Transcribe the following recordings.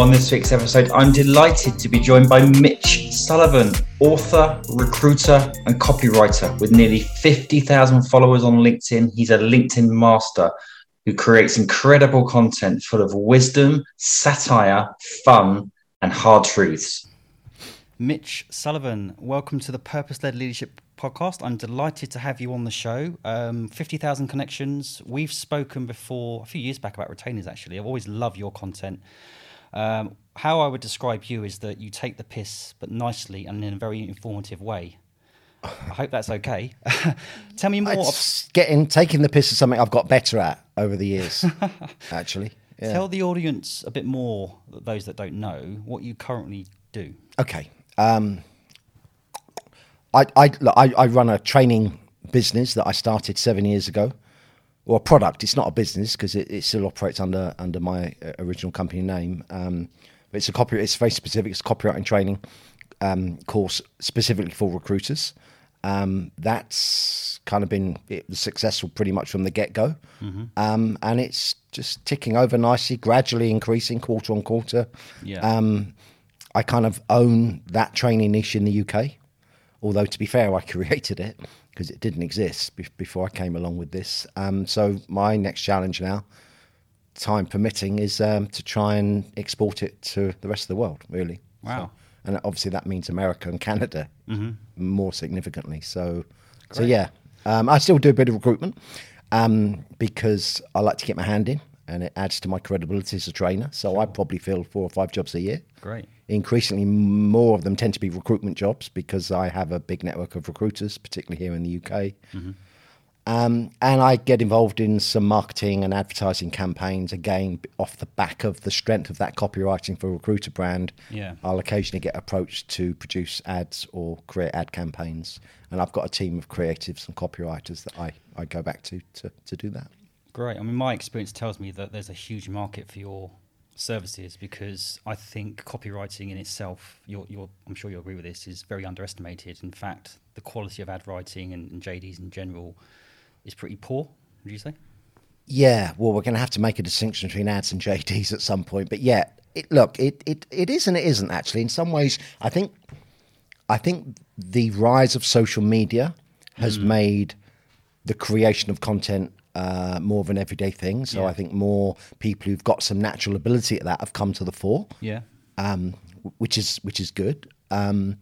On this week's episode, I'm delighted to be joined by Mitch Sullivan, author, recruiter, and copywriter. With nearly 50,000 followers on LinkedIn, he's a LinkedIn master who creates incredible content full of wisdom, satire, fun, and hard truths. Mitch Sullivan, welcome to the Purpose Led Leadership Podcast. I'm delighted to have you on the show. Um, 50,000 connections. We've spoken before, a few years back, about retainers, actually. I've always loved your content. Um, how I would describe you is that you take the piss, but nicely and in a very informative way. I hope that's okay. Tell me more. It's getting taking the piss is something I've got better at over the years. actually, yeah. tell the audience a bit more, those that don't know, what you currently do. Okay, um, I, I, I, I run a training business that I started seven years ago. Well, a product. It's not a business because it, it, still operates under under my uh, original company name. Um, but it's a copy. It's very specific. It's a copywriting training um, course specifically for recruiters. Um, that's kind of been successful pretty much from the get go, mm-hmm. um, and it's just ticking over nicely, gradually increasing quarter on quarter. Yeah. Um, I kind of own that training niche in the UK. Although to be fair, I created it because it didn't exist be- before I came along with this. Um, so my next challenge now, time permitting, is um, to try and export it to the rest of the world. Really. Wow. So, and obviously that means America and Canada mm-hmm. more significantly. So, Great. so yeah, um, I still do a bit of recruitment um, because I like to get my hand in and it adds to my credibility as a trainer. So sure. I probably fill four or five jobs a year. Great. Increasingly, more of them tend to be recruitment jobs because I have a big network of recruiters, particularly here in the UK. Mm-hmm. Um, and I get involved in some marketing and advertising campaigns again off the back of the strength of that copywriting for a recruiter brand. Yeah. I'll occasionally get approached to produce ads or create ad campaigns. And I've got a team of creatives and copywriters that I, I go back to, to to do that. Great. I mean, my experience tells me that there's a huge market for your services because I think copywriting in itself, you're, you're, I'm sure you'll agree with this, is very underestimated. In fact, the quality of ad writing and, and JDs in general is pretty poor. Would you say? Yeah. Well, we're going to have to make a distinction between ads and JDs at some point. But yeah, it, look, it, it, it is and it isn't actually. In some ways, I think, I think the rise of social media has mm. made the creation of content uh, more of an everyday thing. So yeah. I think more people who've got some natural ability at that have come to the fore. Yeah. Um, which is which is good. Um,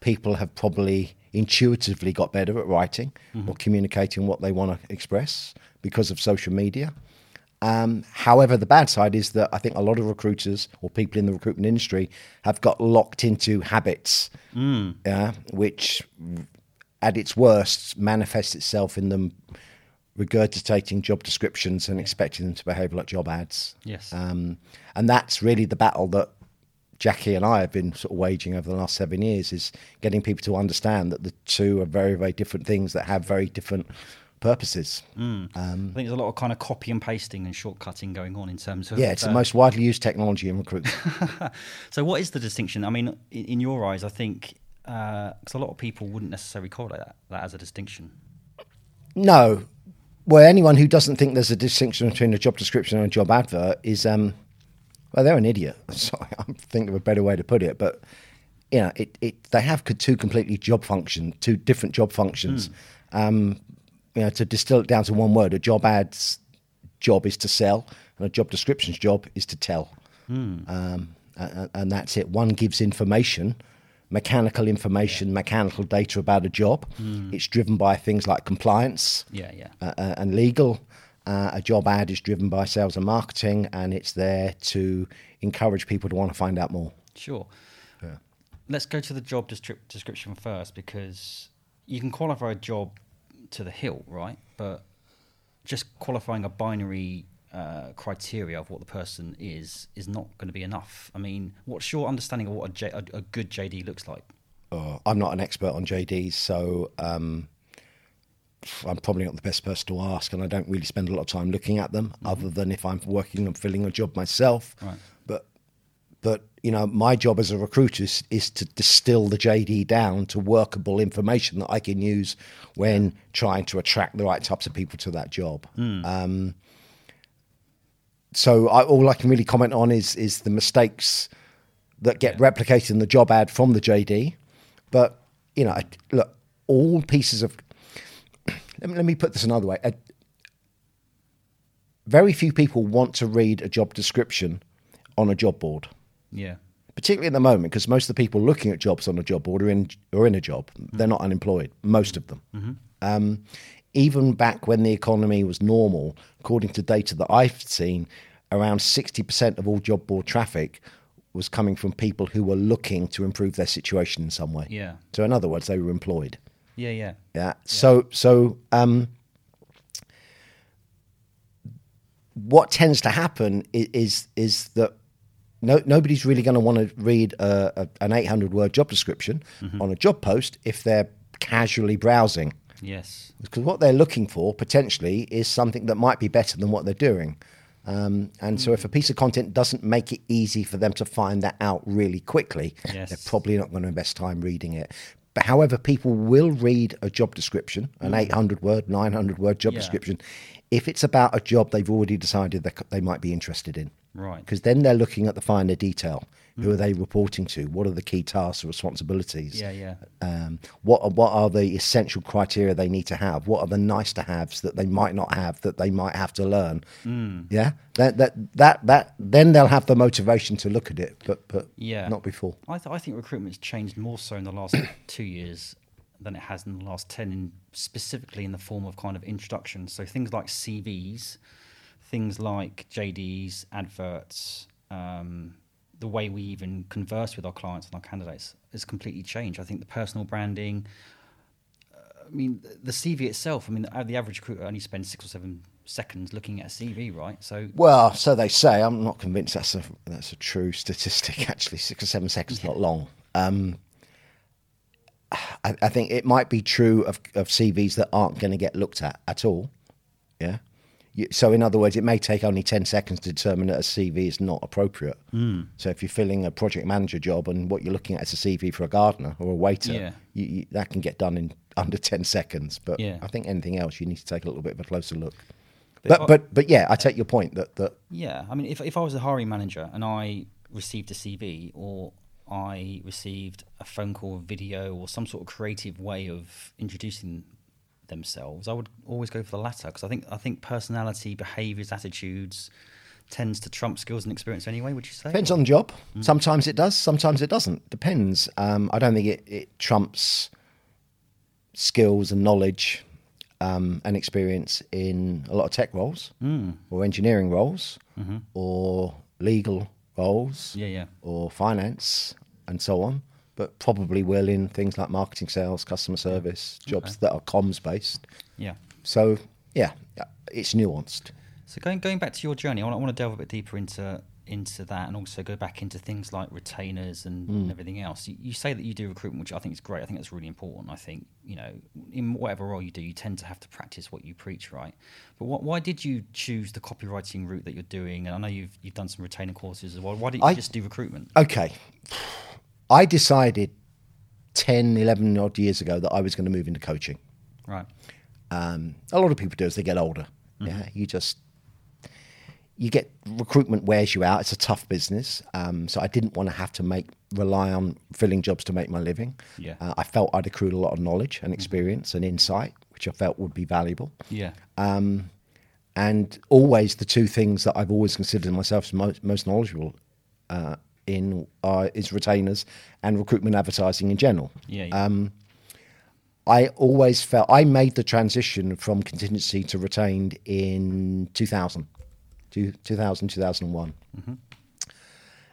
people have probably intuitively got better at writing mm-hmm. or communicating what they want to express because of social media. Um, however, the bad side is that I think a lot of recruiters or people in the recruitment industry have got locked into habits, mm. uh, which at its worst manifests itself in them regurgitating job descriptions and expecting them to behave like job ads. Yes. Um, and that's really the battle that Jackie and I have been sort of waging over the last seven years is getting people to understand that the two are very, very different things that have very different purposes. Mm. Um, I think there's a lot of kind of copy and pasting and shortcutting going on in terms of. Yeah, it's uh, the most widely used technology in recruitment. so, what is the distinction? I mean, in, in your eyes, I think because uh, a lot of people wouldn't necessarily correlate that, that as a distinction. No, well, anyone who doesn't think there's a distinction between a job description and a job advert is, um, well, they're an idiot. Sorry, I'm thinking of a better way to put it, but you know, it, it they have two completely job functions, two different job functions. Mm. Um, you know, to distill it down to one word, a job ad's job is to sell, and a job description's job is to tell. Mm. Um, and, and that's it. One gives information mechanical information, mechanical data about a job. Mm. It's driven by things like compliance yeah, yeah. Uh, uh, and legal. Uh, a job ad is driven by sales and marketing, and it's there to encourage people to want to find out more. Sure. Yeah. Let's go to the job description first because you can qualify a job to the hill, right? But just qualifying a binary uh, criteria of what the person is is not going to be enough. I mean, what's your understanding of what a, J, a, a good JD looks like? Oh, I'm not an expert on JDs, so um, I'm probably not the best person to ask, and I don't really spend a lot of time looking at them, mm-hmm. other than if I'm working and filling a job myself. Right. But but you know, my job as a recruiter is, is, to distill the JD down to workable information that I can use when trying to attract the right types of people to that job. Mm. Um, so I, all I can really comment on is is the mistakes that get replicated in the job ad from the JD. But you know, look, all pieces of let me, let me put this another way. A- very few people want to read a job description on a job board, Yeah. particularly at the moment, because most of the people looking at jobs on a job board are in are in a job. They're not unemployed, most of them. Um, even back when the economy was normal, according to data that I've seen, around sixty percent of all job board traffic was coming from people who were looking to improve their situation in some way. Yeah. So in other words, they were employed. Yeah. Yeah. Yeah. So so um, what tends to happen is is, is that no, nobody's really going to want to read a, a, an 800 word job description on a job post if they're casually browsing Yes. because what they're looking for potentially is something that might be better than what they're doing. Um, and so, if a piece of content doesn't make it easy for them to find that out really quickly, Yes. they're probably not going to invest time reading it. But however, people will read a job description, an 800 word, 900 word job Yeah. description, if it's about a job they've already decided that they might be interested in. Right. Because then they're looking at the finer detail. Who are they reporting to? What are the key tasks or responsibilities? Yeah. Yeah. um, what are, what are the essential criteria they need to have? What are the nice to haves that they might not have that they might have to learn? Mm. Yeah, that that that that then they'll have the motivation to look at it, but but Yeah. not before. I, th- I think recruitment's changed more so in the last two years than it has in the last 10, in, specifically in the form of kind of introductions. So things like CVs, things like JDs, adverts, um, the way we even converse with our clients and our candidates has completely changed. I think the personal branding, uh, I mean, the- CV itself, I mean, the, the average recruiter only spends six or seven seconds looking at a CV, right? So, Well, so they say. I'm not convinced that's a that's a true statistic. Actually, six or seven seconds not long. Um, I, I think it might be true of of CVs that aren't going to get looked at at all. Yeah. So, in other words, it may take only 10 seconds to determine that a CV is not appropriate. Mm. So, if you're filling a project manager job and what you're looking at is a CV for a gardener or a waiter, Yeah. you, you, that can get done in under 10 seconds. But Yeah. I think anything else, you need to take a little bit of a closer look. But But, but, but yeah, I take your point that, that Yeah, I mean, if if I was a hiring manager and I received a CV or I received a phone call, video, or some sort of creative way of introducing themselves, I would always go for the latter because I think I think personality, behaviours, attitudes tends to trump skills and experience anyway. Would you say? Depends on the job. Sometimes it does, sometimes it doesn't. Depends. Um, I don't think it, it trumps skills and knowledge um, and experience in a lot of tech roles or engineering roles or legal roles Yeah, yeah. or finance and so on. But probably will in things like marketing, sales, customer service, jobs that are comms based. Yeah. So, yeah, uh, it's nuanced. So going going back to your journey, I want, I want to delve a bit deeper into into that, and also go back into things like retainers and, hmm. and everything else. You, you say that you do recruitment, which I think is great. I think that's really important. I think you know, in whatever role you do, you tend to have to practice what you preach, right? But what, why did you choose the copywriting route that you're doing? And I know you've you've done some retainer courses as well. Why didn't you I- just do recruitment? Okay. I decided 10, 11 odd years ago that I was going to move into coaching. Right. Um, a lot of people do as they get older. Yeah, you just you get recruitment wears you out. It's a tough business, um, so I didn't want to have to make rely on filling jobs to make my living. Yeah. uh, I felt I'd accrued a lot of knowledge and experience and insight, which I felt would be valuable. Yeah. Um, and always the two things that I've always considered myself most, most knowledgeable uh, in are, is retainers and recruitment advertising in general. Yeah. yeah. Um, I always felt I made the transition from contingency to retained in 2000, two- 2000 2001. Mm-hmm.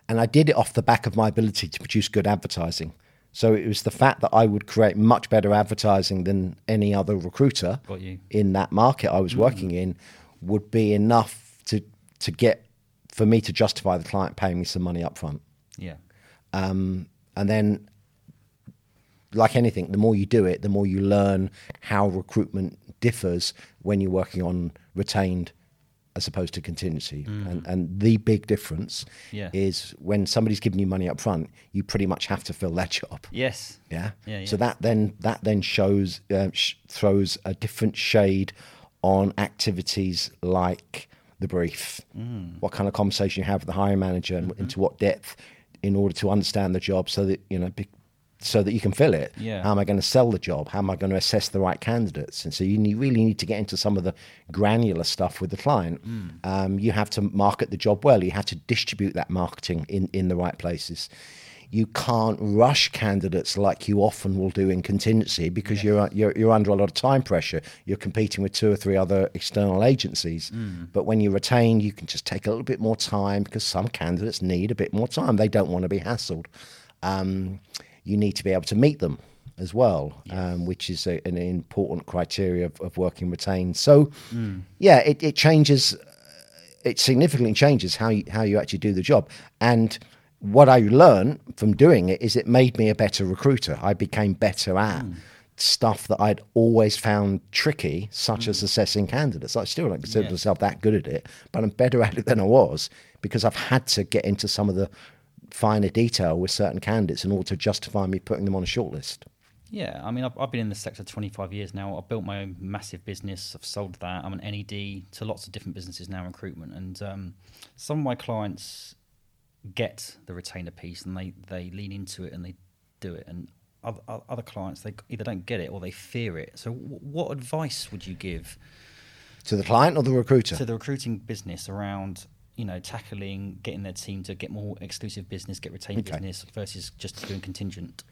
And I did it off the back of my ability to produce good advertising. So it was the fact that I would create much better advertising than any other recruiter Got you. in that market I was mm. working in would be enough to to get for me to justify the client paying me some money up front. yeah. Um, and then, like anything, the more you do it, the more you learn how recruitment differs when you're working on retained as opposed to contingency. And, and the big difference Yeah. is when somebody's giving you money up front, you pretty much have to fill that job. Yes. Yeah. Yeah, So yeah. that then that then shows uh, sh- throws a different shade on activities like the brief, mm. what kind of conversation you have with the hiring manager, and mm-hmm. into what depth, in order to understand the job, so that you know, be, so that you can fill it. Yeah. How am I going to sell the job? How am I going to assess the right candidates? And so you need, really need to get into some of the granular stuff with the client. Mm. Um, you have to market the job well. You have to distribute that marketing in in the right places. You can't rush candidates like you often will do in contingency because you're, you're you're under a lot of time pressure. You're competing with two or three other external agencies. But when you retain, you can just take a little bit more time because some candidates need a bit more time. They don't want to be hassled. Um, you need to be able to meet them as well, um, which is a, an important criteria of, of working retained. So, yeah, it, it changes it significantly changes how you, how you actually do the job. And what I learned from doing it is it made me a better recruiter. I became better at stuff that I'd always found tricky, such as assessing candidates. I still don't consider Yeah. myself that good at it, but I'm better at it than I was because I've had to get into some of the finer detail with certain candidates in order to justify me putting them on a shortlist. Yeah, I mean, I've, I've been in this sector 25 years now. I've built my own massive business. I've sold that. I'm an NED to lots of different businesses now recruitment. And um, some of my clients get the retainer piece and they, they lean into it and they do it. And other, other clients, they either don't get it or they fear it. So, w- what advice would you give To the client or the recruiter? to the recruiting business around, you know, tackling getting their team to get more exclusive business, get retained Okay. business versus just doing contingent?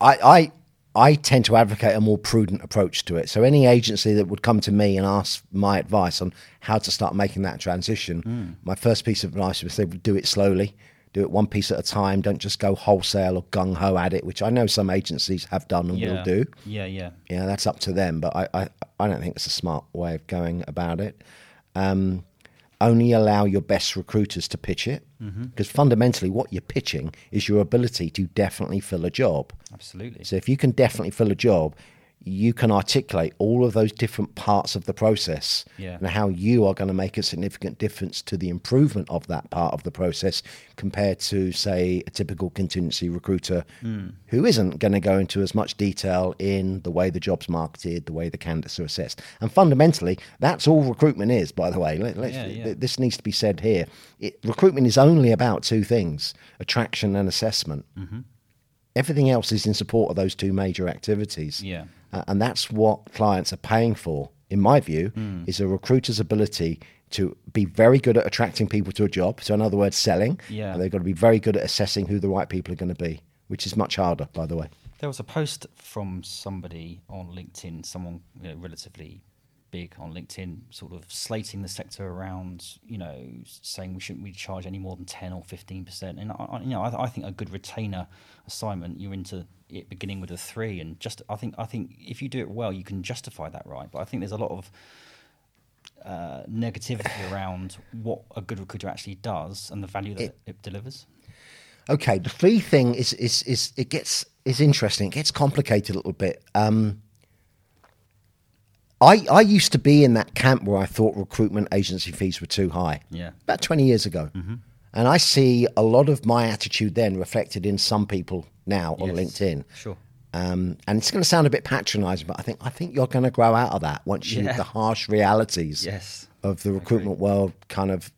I, I I tend to advocate a more prudent approach to it. So any agency that would come to me and ask my advice on how to start making that transition, my first piece of advice would say do it slowly, do it one piece at a time. Don't just go wholesale or gung ho at it, which I know some agencies have done and will do. Yeah, yeah. Yeah, that's up to them, but I, I, I don't think it's a smart way of going about it. Um, only allow your best recruiters to pitch it, Mm-hmm. because fundamentally, what you're pitching is your ability to definitely fill a job. Absolutely. So if you can definitely fill a job, you can articulate all of those different parts of the process Yeah. and how you are going to make a significant difference to the improvement of that part of the process compared to, say, a typical contingency recruiter hmm. who isn't going to go into as much detail in the way the job's marketed, the way the candidates are assessed. And fundamentally, that's all recruitment is, by the way. Let, let's, Yeah, yeah. th- This needs to be said here. It, recruitment is only about two things attraction and assessment mm-hmm. Everything else is in support of those two major activities. Yeah. Uh, and that's what clients are paying for, in my view, Hmm. is a recruiter's ability to be very good at attracting people to a job. So, in other words, selling. Yeah. And they've got to be very good at assessing who the right people are going to be, which is much harder, by the way. There was a post from somebody on LinkedIn, someone you know, relatively big on LinkedIn, sort of slating the sector around, you know, saying we shouldn't really charge any more than ten or fifteen percent. And I, you know, I, I think a good retainer assignment, you're into it beginning with a three, and just I think I think if you do it well, you can justify that, right? But I think there's a lot of uh, negativity around what a good recruiter actually does and the value that it, delivers. Okay, the fee thing is is is it gets is interesting. It gets complicated a little bit. Um, I I used to be in that camp where I thought recruitment agency fees were too high. Yeah. about twenty years ago, and I see a lot of my attitude then reflected in some people now on Yes. LinkedIn. Sure. Um, and it's going to sound a bit patronising, but I think I think you're going to grow out of that once you Yeah. the harsh realities Yes. of the recruitment world kind of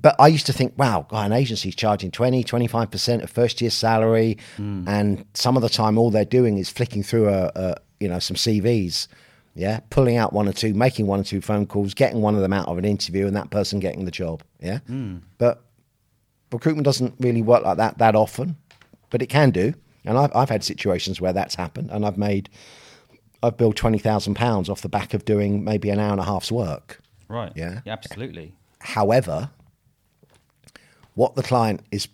but I used to think, wow, God, an agency's charging 20, 25% of first year salary. And some of the time, all they're doing is flicking through a, a, you know, some CVs, yeah, pulling out one or two, making one or two phone calls, getting one of them out of an interview, and that person getting the job, yeah. But recruitment doesn't really work like that that often, but it can do. And I've, I've had situations where that's happened, and I've made, I've billed £20,000 off the back of doing maybe an hour and a half's work. Right. Yeah. absolutely. However, what the client is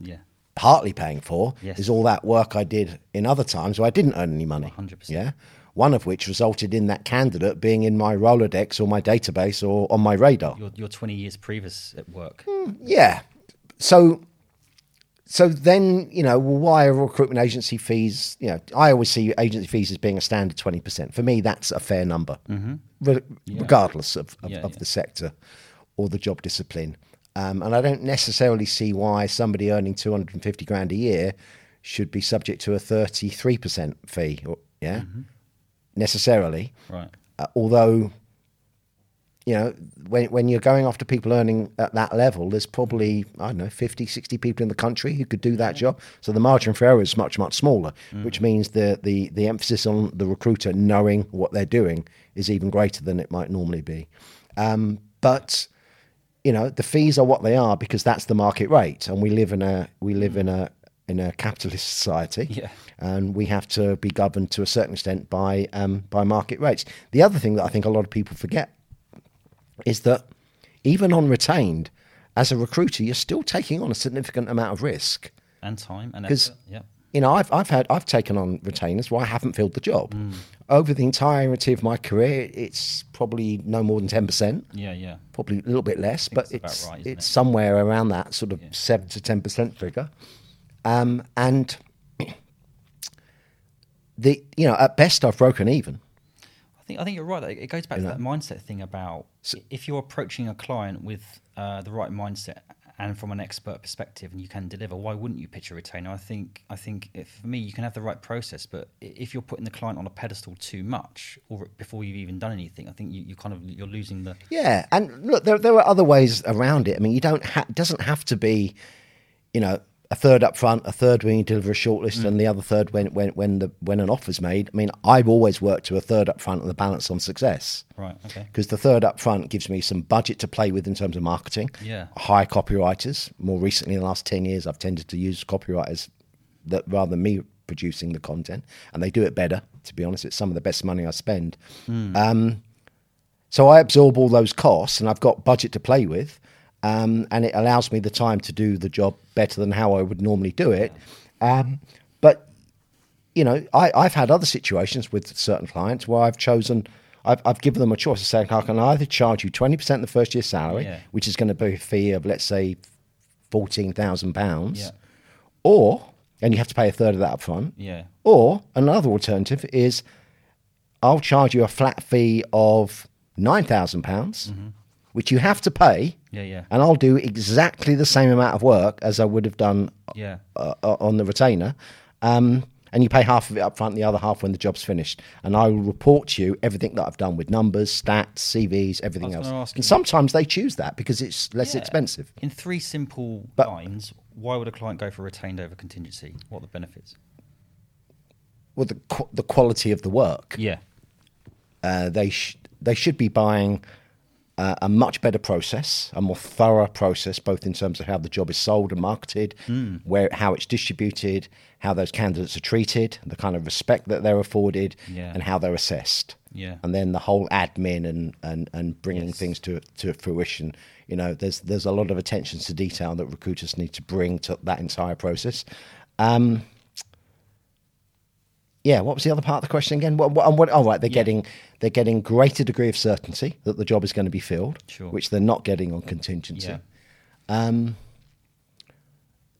Yeah. partly paying for Yes. is all that work I did in other times where I didn't earn any money. 100%. Yeah. One of which resulted in that candidate being in my Rolodex or my database or on my radar. Your, your 20 years previous at work. Hmm, yeah. So so then, you know, well, why are recruitment agency fees? You know, I always see agency fees as being a standard 20%. For me, that's a fair number, mm-hmm. re- regardless of, of, Yeah, of yeah. the sector or the job discipline. Um, and I don't necessarily see why somebody earning 250 grand a year should be subject to a 33% fee. Or, yeah, mm-hmm. Necessarily. Right. Uh, although you know, when when you're going after people earning at that level, there's probably I don't know 50, 60 people in the country who could do that job. So the margin for error is much much smaller, which means the the the emphasis on the recruiter knowing what they're doing is even greater than it might normally be. Um, but you know, the fees are what they are because that's the market rate, and we live in a we live in a in a capitalist society, Yeah. and we have to be governed to a certain extent by um, by market rates. The other thing that I think a lot of people forget is that even on retained, as a recruiter, you're still taking on a significant amount of risk. and time and effort. Yeah. You know, I've I've had I've taken on retainers where I haven't filled the job. Mm. Over the entirety of my career, it's probably no more than ten percent Yeah, yeah. probably a little bit less, but it's it's right, it's it? somewhere around that sort of seven to ten percent figure. Um, and the you know at best I've broken even. I think I think you're right. It goes back You to know? that mindset thing about if you're approaching a client with uh, the right mindset and from an expert perspective, and you can deliver. Why wouldn't you pitch a retainer? I think I think if, for me, you can have the right process, but if you're putting the client on a pedestal too much, or before you've even done anything, I think you, you kind of you're losing the Yeah, and look, there there are other ways around it. I mean, you don't ha- doesn't have to be, you know, a third up front, a third when you deliver a shortlist, and the other third when when when the when an offer's made. I mean, I've always worked to a third up front and the balance on success. right. Okay. because the third up front gives me some budget to play with in terms of marketing. Yeah. Hire copywriters. More recently, in the last 10 years, I've tended to use copywriters that rather than me producing the content, and they do it better, to be honest. It's some of the best money I spend. Um, so I absorb all those costs, and I've got budget to play with, um, and it allows me the time to do the job better than how I would normally do it. Um, but you know, I, I've had other situations with certain clients where I've chosen, I've, I've given them a choice of saying, I can either charge you 20% of the first year's salary, Yeah. which is going to be a fee of, let's say, £14,000, Yeah. or, and you have to pay a third of that up front, Yeah. or another alternative is I'll charge you a flat fee of £9,000, pounds which you have to pay, Yeah. Yeah. and I'll do exactly the same amount of work as I would have done Yeah. uh, uh, on the retainer. Um, and you pay half of it up front, the other half when the job's finished. And I will report to you everything that I've done with numbers, stats, CVs, everything else. And sometimes they choose that because it's less Yeah. expensive. In three simple But- lines, why would a client go for retained over contingency? What are the benefits? Well, the qu- the quality of the work, Yeah. uh, they sh- they should be buying uh, a much better process, a more thorough process, both in terms of how the job is sold and marketed, Hmm. where how it's distributed, how those candidates are treated, the kind of respect that they're afforded, Yeah. and how they're assessed. Yeah. and then the whole admin and and, and bringing Yes. things to to fruition. You know, there's there's a lot of attention to detail that recruiters need to bring to that entire process. Um, yeah, what was the other part of the question again? What, what, what, oh, right, they're Yeah. getting they're getting greater degree of certainty that the job is going to be filled, Sure. which they're not getting on contingency. Yeah. Um,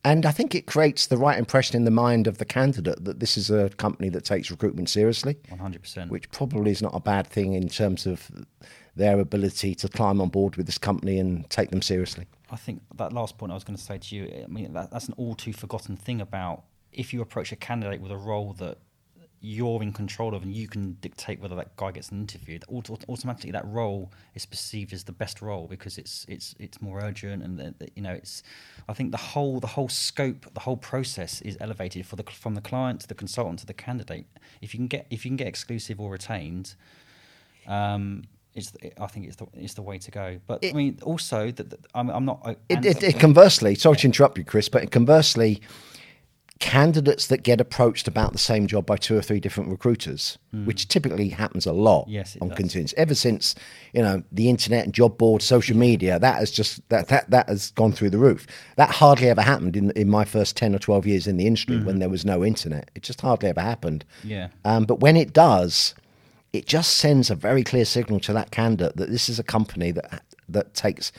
and I think it creates the right impression in the mind of the candidate that this is a company that takes recruitment seriously, One hundred percent. which probably is not a bad thing in terms of their ability to climb on board with this company and take them seriously. I think that last point I was going to say to you, I mean, that, that's an all too forgotten thing about if you approach a candidate with a role that you're in control of and you can dictate whether that guy gets an interview, auto- automatically that role is perceived as the best role because it's it's it's more urgent and the, the- you know it's. I think the whole the whole scope, the whole process is elevated for the from the client to the consultant to the candidate. If you can get if you can get exclusive or retained, um, it's I think it's the it's the way to go. But I mean, also that I'm, I'm not. It, it, it conversely, sorry to interrupt you, Chris, but conversely, candidates that get approached about the same job by two or three different recruiters, which typically happens a lot Hmm. Yes, on does. Ever since you know the internet and job board, social media, that has just that that that has gone through the roof. That hardly ever happened in in my first ten or twelve years in the industry when there was no internet. It just hardly ever happened. Hmm. Yeah. Um, but when it does, it just sends a very clear signal to that candidate that this is a company that that takes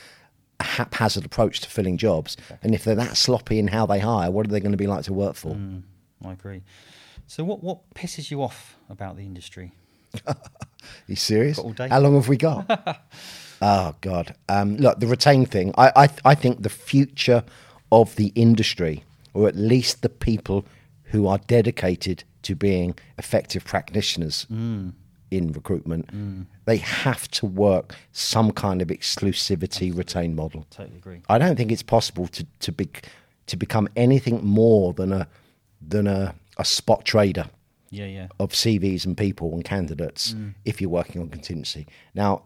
a haphazard approach to filling jobs. And if they're that sloppy in how they hire, what are they going to be like to work for? I agree. So, what what pisses you off about the industry? you serious? How long have we got? oh God! Um, look, the retain thing. I, I I think the future of the industry, or at least the people who are dedicated to being effective practitioners, in recruitment. Mm. They have to work some kind of exclusivity retain model. Totally agree. I don't think it's possible to to be to become anything more than a than a, a spot trader Yeah, yeah. of CVs and people and candidates Mm. if you're working on contingency. Now,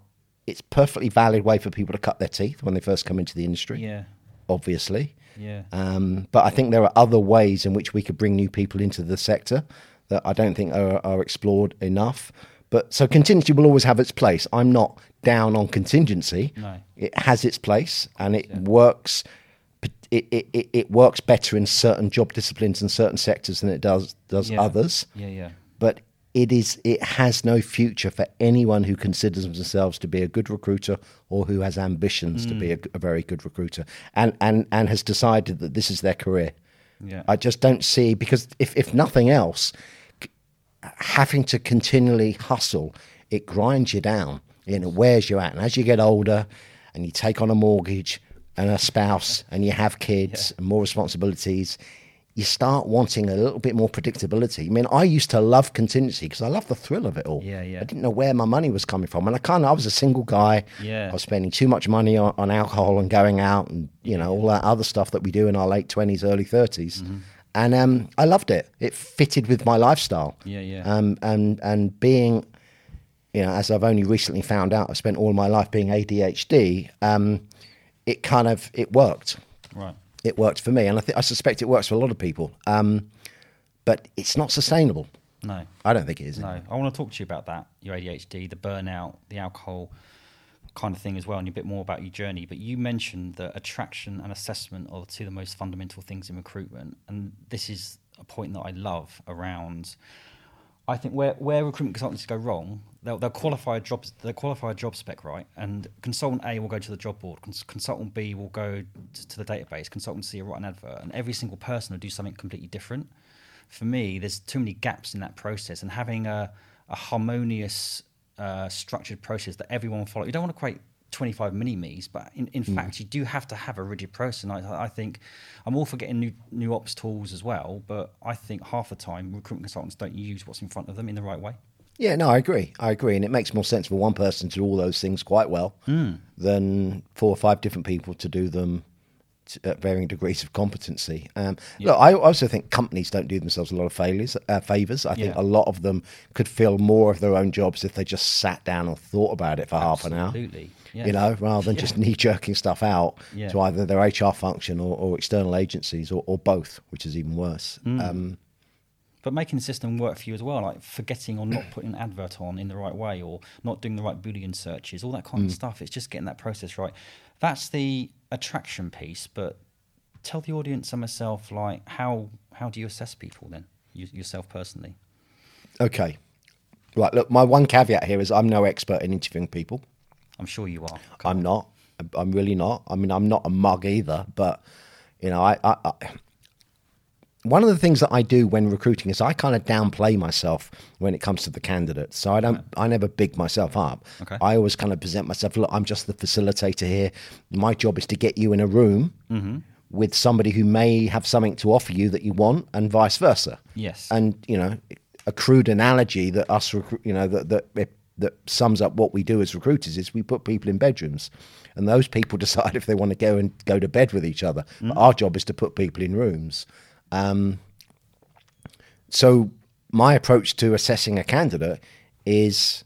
it's perfectly valid way for people to cut their teeth when they first come into the industry. Yeah, Obviously. yeah. Um, but I think there are other ways in which we could bring new people into the sector that I don't think are, are explored enough. But so contingency will always have its place. I'm not down on contingency. No. It has its place and it works. It, it, it, it works better in certain job disciplines and certain sectors than it does does Yeah. others. Yeah, yeah. But it is it has no future for anyone who considers themselves to be a good recruiter or who has ambitions to be a, mm. a very good recruiter and, and and has decided that this is their career. Yeah. I just don't see because if if nothing else, having to continually hustle it grinds you down and it wears you out. And as you get older, and you take on a mortgage and a spouse, and you have kids and more responsibilities. You start wanting a little bit more predictability. I mean, I used to love contingency because I love the thrill of it all. Yeah, yeah. I didn't know where my money was coming from, and I kind of I was a single guy. Yeah. I was spending too much money on, on alcohol and going out and you know all that other stuff that we do in our late twenties, early 30s Mm-hmm. And um, I loved it. It fitted with my lifestyle. Yeah, yeah. Um, and and being, you know, as I've only recently found out, I spent all my life being ADHD. Um, it kind of it worked. Right. It worked for me, and I think I suspect it works for a lot of people. Um, but it's not sustainable. No. I don't think it is. No, I want to talk to you about that, your ADHD, the burnout, the alcohol kind of thing as well, and a bit more about your journey. But you mentioned that attraction and assessment are two of the most fundamental things in recruitment. And this is a point that I love around. I think where, where recruitment consultants go wrong, they'll, they'll qualify a job they'll qualify a job spec right, and consultant A will go to the job board, cons- consultant B will go t- to the database, consultant C will write an advert, and every single person will do something completely different. For me, there's too many gaps in that process, and having a, a harmonious, uh, structured process that everyone follow. You don't want to create 25 mini me's, but in, in fact, you do have to have a rigid process. And I, I think I'm all for getting new, new ops tools as well, but I think half the time recruitment consultants don't use what's in front of them in the right way. Yeah, no, I agree. I agree, and it makes more sense for one person to do all those things quite well than four or five different people to do them at varying degrees of competency. Um, Look, I also think companies don't do themselves a lot of failures, uh, favors. I think Yeah. a lot of them could fill more of their own jobs if they just sat down and thought about it for half an hour. Absolutely. Yeah. You know, rather than just knee jerking stuff out Yeah. to either their HR function or, or external agencies or, or both, which is even worse. Mm. Um, But making the system work for you as well, like forgetting or not putting an advert on in the right way or not doing the right Boolean searches, all that kind Mm. of stuff. It's just getting that process right. That's the attraction piece. But tell the audience and myself, like, how how do you assess people then, you, yourself personally? okay. Right, look, my one caveat here is I'm no expert in interviewing people. I'm sure you are. I'm not. I'm really not. I mean, I'm not a mug either. But you know, I, I, I one of the things that I do when recruiting is I kind of downplay myself when it comes to the candidates. So I don't. I never big myself up. Okay. I always kind of present myself. Look, I'm just the facilitator here. My job is to get you in a room. Mm-hmm. With somebody who may have something to offer you that you want, and vice versa. Yes. And you know, a crude analogy that us, recru- you know, that that that sums up what we do as recruiters is we put people in bedrooms, and those people decide if they want to go and go to bed with each other. Mm. But our job is to put people in rooms. Um, so my approach to assessing a candidate is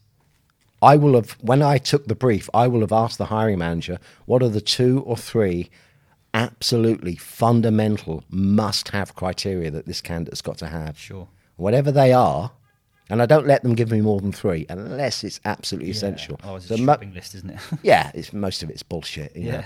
I will have when I took the brief, I will have asked the hiring manager what are the two or three absolutely fundamental must-have criteria that this candidate's got to have. Sure. Whatever they are, and I don't let them give me more than three unless it's absolutely essential. Oh, it's So a mo- list, isn't it? yeah, it's most of it's bullshit. Yeah. know?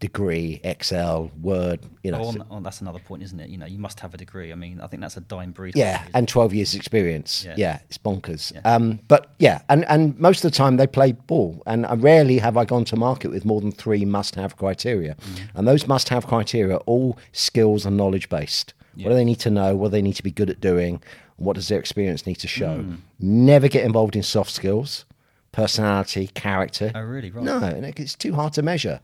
Degree, Excel, Word, you know. oh, on- oh, that's another point, isn't it? You know, you must have a degree. I mean, I think that's a dying breed. Yeah, and 12 years experience. Yeah. Yeah, it's bonkers. Yeah. Um, but yeah, and, and most of the time they play ball. And I rarely have I gone to market with more than three must have criteria. Mm-hmm. And those must have criteria are all skills and knowledge based. What do they need to know? What do they need to be good at doing? What does their experience need to show? Mm. Never get involved in soft skills, personality, character. Oh, really? Right. No, it's too hard to measure.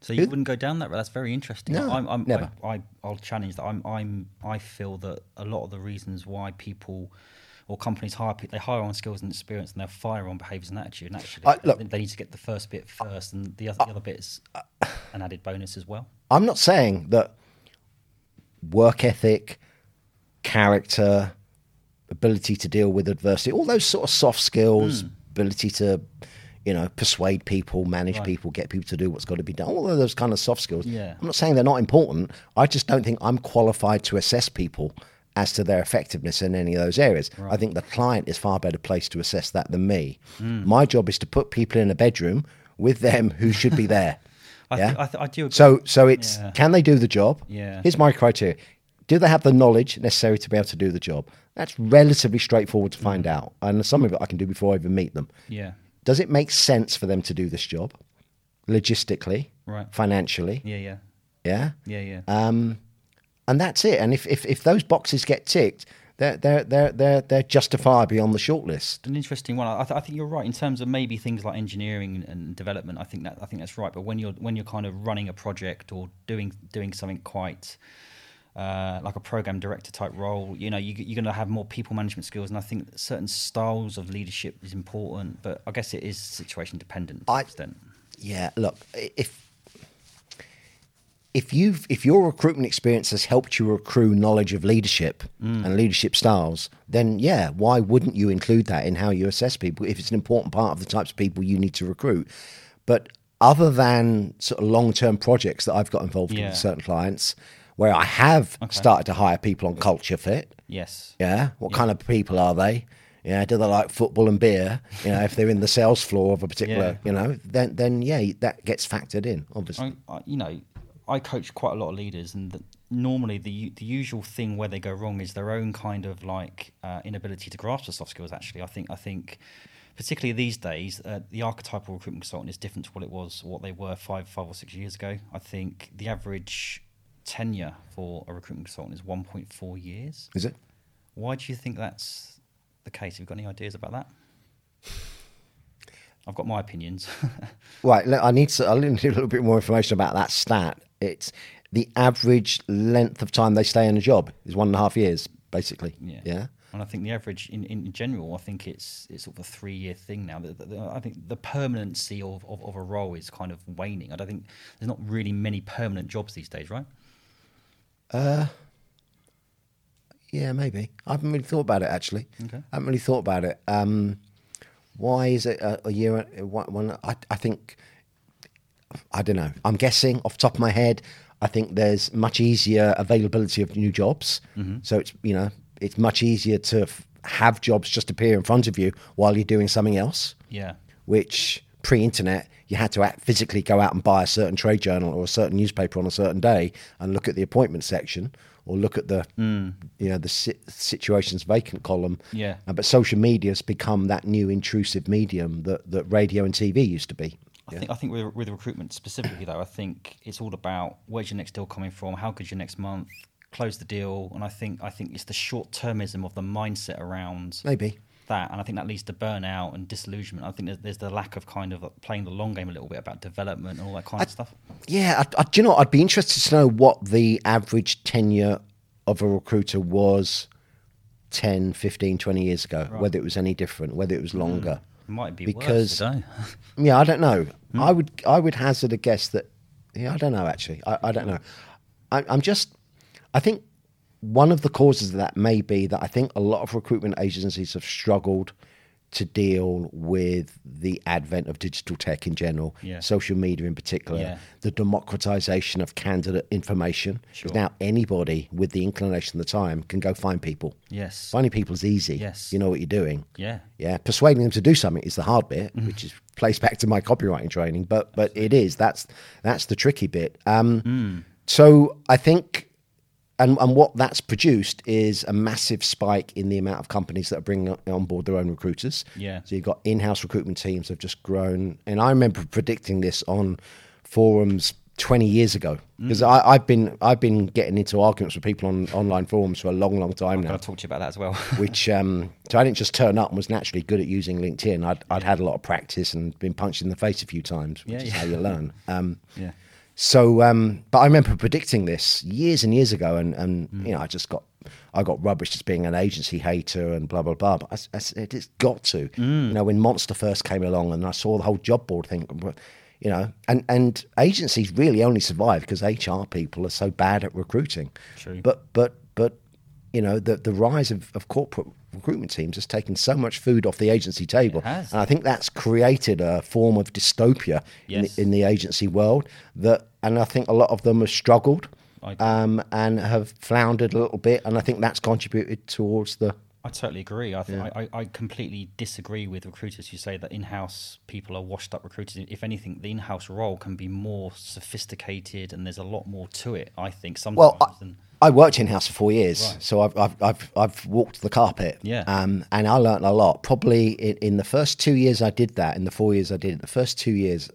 So you wouldn't go down that road. That's very interesting. No, I'm, I'm, never. I, I, I'll challenge that. I'm, I'm, I feel that a lot of the reasons why people, or companies hire people, they hire on skills and experience, and they'll fire on behaviours and attitude. And actually, I- look- they- need to get the first bit first, and the other, the other bit is an added bonus as well. I'm not saying that work ethic, character, ability to deal with adversity, all those sort of soft skills, Hmm. ability to, you know, persuade people, manage people, get people to do what's got to be done, all of those kind of soft skills. Yeah. I'm not saying they're not important. I just don't think I'm qualified to assess people as to their effectiveness in any of those areas. I think the client is far better placed to assess that than me. Hmm. My job is to put people in a bedroom with them who should be there. I, yeah. th- I, th- I do agree. So so it's Yeah. can they do the job? Yeah. Here's my criteria. Do they have the knowledge necessary to be able to do the job? That's relatively straightforward to Mm. find out. And some of it I can do before I even meet them. yeah, Does it make sense for them to do this job? Logistically, Right. financially, yeah, yeah, yeah. yeah, yeah. Um, and that's it. And if, if, if those boxes get ticked, they're they're they're they're they're justifiably on the shortlist. an interesting one. I, th- I think you're right in terms of maybe things like engineering and development. I think that I think that's right. But when you're when you're kind of running a project or doing doing something quite uh, like a program director type role, you know, you, you're going to have more people management skills, and I think certain styles of leadership is important. But I guess it is situation dependent I-. Yeah, look, if if you've if your recruitment experience has helped you accrue knowledge of leadership and leadership styles, then yeah, why wouldn't you include that in how you assess people if it's an important part of the types of people you need to recruit? But other than sort of long term projects that I've got involved in Yeah. with certain clients, where I have started to hire people on culture fit, Yes. yeah. What kind of people are they? Yeah. Do they like football and beer? You know, if they're in the sales floor of a particular, Yeah. you know, then then yeah, that gets factored in, obviously. I, I, you know, I coach quite a lot of leaders, and the, normally the the usual thing where they go wrong is their own kind of like uh, inability to grasp the soft skills. Actually, I think I think. Particularly these days, uh, the archetypal recruitment consultant is different to what it was, what they were five, five or six years ago. I think the average tenure for a recruitment consultant is 1.4 years. Is it? Why do you think that's the case? Have you got any ideas about that? I've got my opinions. Right. I need to. I need a little bit more information about that stat. It's the average length of time they stay in a job is one and a half years, basically. Yeah. Yeah. And I think the average, in, in general, I think it's it's sort of a three year thing now. The, the, the- I think the permanency of, of, of a role is kind of waning. I don't think there's not really many permanent jobs these days, right? Yeah, maybe. I haven't really thought about it actually. Okay. I haven't really thought about it. Um, why is it a, a year? uh, One, one, I, I think. I don't know. I'm guessing off the top of my head. I think there's much easier availability of new jobs. So it's you know it's much easier to f- have jobs just appear in front of you while you're doing something else. Yeah. which pre-internet you had to act, physically go out and buy a certain trade journal or a certain newspaper on a certain day and look at the appointment section or look at the you know the si- situations vacant column. Yeah. Uh, but social media has become that new intrusive medium that, that radio and tv used to be. I think I think with, with recruitment specifically though, I think it's all about where's your next deal coming from, how good's your next month, close the deal, and I think I think it's the short termism of the mindset around maybe that, and I think that leads to burnout and disillusionment. I think there's, there's the lack of kind of playing the long game a little bit about development and all that kind of stuff. yeah I, I, do you know? I'd be interested to know what the average tenure of a recruiter was 10 15 20 years ago whether it was any different whether it was longer It might be Because- worse, I. Yeah, I don't know. Hmm. I would I would hazard a guess that. Yeah, I don't know actually. I, I don't know. I, I'm just. I think one of the causes of that may be that I think a lot of recruitment agencies have struggled to deal with the advent of digital tech in general, Yeah. social media in particular, Yeah. the democratization of candidate information. Sure. Now anybody with the inclination of the time can go find people. yes, Finding people is easy. Yes. You know what you're doing. yeah, Yeah, persuading them to do something is the hard bit, Mm-hmm. which is plays back to my copywriting training. But but it is that's that's the tricky bit. Um, Mm. So I think, and and what that's produced is a massive spike in the amount of companies that are bringing on- board their own recruiters. Yeah. So you've got in-house recruitment teams that have just grown, and I remember predicting this on forums. 20 years ago because Mm. I've been I've been getting into arguments with people on online forums for a long long time now I'll talk to you about that as well. which um, so I didn't just turn up and was naturally good at using LinkedIn. I'd, I'd had a lot of practice and been punched in the face a few times, which Yeah, is yeah. how you learn. Um, yeah, so, um, but I remember predicting this years and years ago, and, and Mm. you know, I just got I got rubbish as being an agency hater and blah blah blah. But I, I said it's got to, Mm. you know, when Monster first came along, and I saw the whole job board thing, you know, and and agencies really only survive because HR people are so bad at recruiting. True. But but but you know, the the rise of, of corporate recruitment teams has taken so much food off the agency table, and I think that's created a form of dystopia Yes. in, in the agency world that, and I think a lot of them have struggled um, and have floundered a little bit, and I think that's contributed towards the. I totally agree. I, th- I, I I completely disagree with recruiters who say that in-house people are washed up recruiters. If anything, the in-house role can be more sophisticated, and there's a lot more to it. I think sometimes. Well, I, than, I worked in house for four years, Right. so I've, I've I've I've walked the carpet, Yeah. um, and I learned a lot. Probably in, in the first two years I did that, in the four years I did it, the first two years,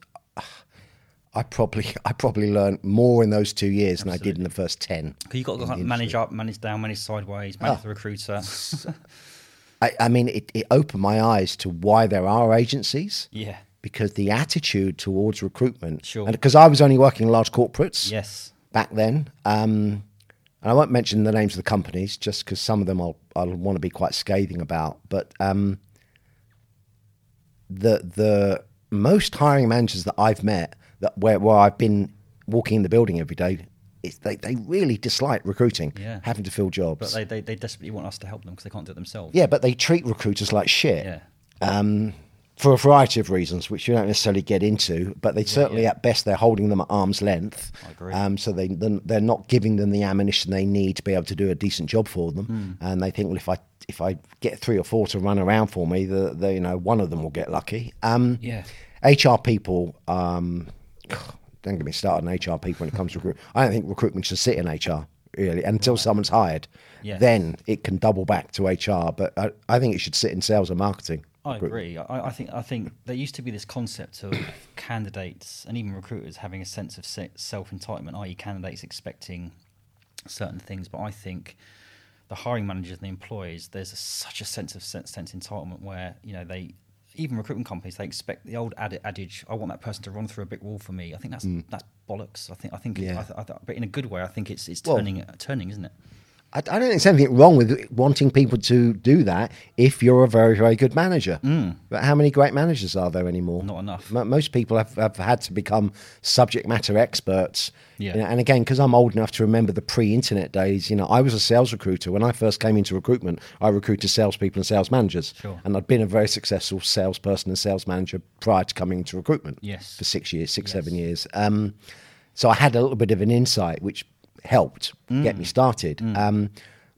I probably I probably learned more in those two years than I did in the first ten. you got to of manage up, manage down, manage sideways, manage Ah. the recruiter. I, I mean, it, it opened my eyes to why there are agencies. yeah. because the attitude towards recruitment, Sure. and because I was only working in large corporates Yes. back then, um, and I won't mention the names of the companies just because some of them I'll, I'll want to be quite scathing about, but um, the the most hiring managers that I've met that where, where I've been walking in the building every day, it's, they they really dislike recruiting, Yeah. having to fill jobs. But they, they, they desperately want us to help them because they can't do it themselves. yeah, but they treat recruiters like shit Yeah. um, for a variety of reasons, which you don't necessarily get into. But they certainly, yeah. at best, they're holding them at arm's length. I agree. Um, so they, they're not giving them the ammunition they need to be able to do a decent job for them. Hmm. And they think, well, if I if I get three or four to run around for me, the, the you know one of them will get lucky. Um, Yeah. HR people. Um, don't get me started on HR people when it comes to recruitment. I don't think recruitment should sit in HR really until someone's hired. Yes. Then it can double back to HR. But I, I think it should sit in sales and marketing. I agree. I, I think I think there used to be this concept of candidates and even recruiters having a sense of se- self entitlement, i.e., candidates expecting certain things. But I think the hiring managers and the employees, there's a, such a sense of sense, sense entitlement where you know they even recruitment companies they expect the old ad- adage, "I want that person to run through a brick wall for me." I think that's that's bollocks. I think I think, Mm. Yeah. I th- I th- but in a good way, I think it's it's Well- turning turning, isn't it? I, I don't think there's anything wrong with wanting people to do that if you're a very, very good manager. But how many great managers are there anymore? Mm. Not enough. Mo- Most people have, have had to become subject matter experts. Yeah. You know, and again, because I'm old enough to remember the pre-internet days, you know, I was a sales recruiter. When I first came into recruitment, I recruited salespeople and sales managers. Sure. And I'd been a very successful salesperson and sales manager prior to coming into recruitment. Yes. For six years, six, Yes. seven years. Um, so I had a little bit of an insight, which helped get Mm. me started. Um,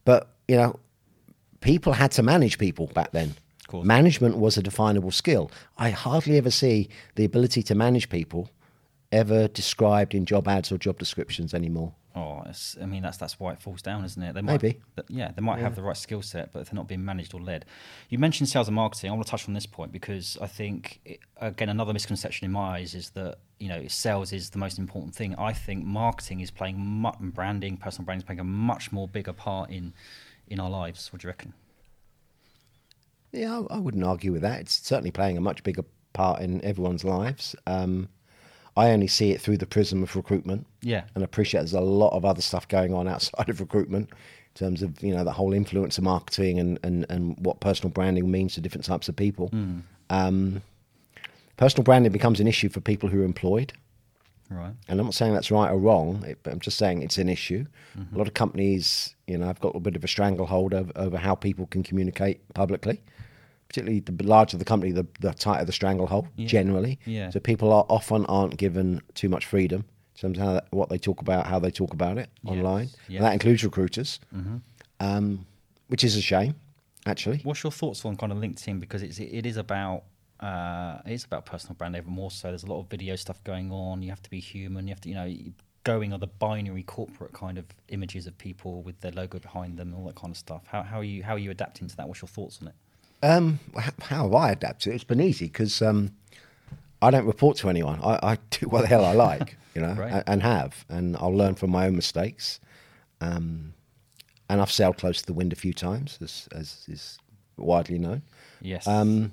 but you know, people had to manage people back then. Management was a definable skill. I hardly ever see the ability to manage people ever described in job ads or job descriptions anymore. Oh, it's, I mean that's that's why it falls down, isn't it? They might, Maybe. th- yeah, they might have the right skill set, but if they're not being managed or led. You mentioned sales and marketing. I want to touch on this point because I think it, again another misconception in my eyes is that you know sales is the most important thing. I think marketing is playing mu- branding, personal branding is playing a much more bigger part in in our lives. What do you reckon? Yeah, I, I wouldn't argue with that. It's certainly playing a much bigger part in everyone's lives. Um, I only see it through the prism of recruitment. Yeah. and appreciate there's a lot of other stuff going on outside of recruitment in terms of you know the whole influencer marketing and and, and what personal branding means to different types of people. Um, personal branding becomes an issue for people who are employed. Right. And I'm not saying that's right or wrong, it, but I'm just saying it's an issue. A lot of companies, you know, have got a bit of a stranglehold over, over how people can communicate publicly. Particularly the larger the company, the, the tighter the stranglehold, generally. Yeah. So people are often aren't given too much freedom in terms of what they talk about, how they talk about it online. yes. And that includes recruiters, um, which is a shame, actually. What's your thoughts on kind of LinkedIn because it's it is about uh, it is about personal brand even more so. There's a lot of video stuff going on. You have to be human. You have to you know going on the binary corporate kind of images of people with their logo behind them and all that kind of stuff. How how are you how are you adapting to that? What's your thoughts on it? Um, how have I adapted? It's been easy because um, I don't report to anyone. I, I do what the hell I like, you know, Right. a- and have, and I'll learn from my own mistakes. Um, and I've sailed close to the wind a few times, as, as is widely known. Yes. Um,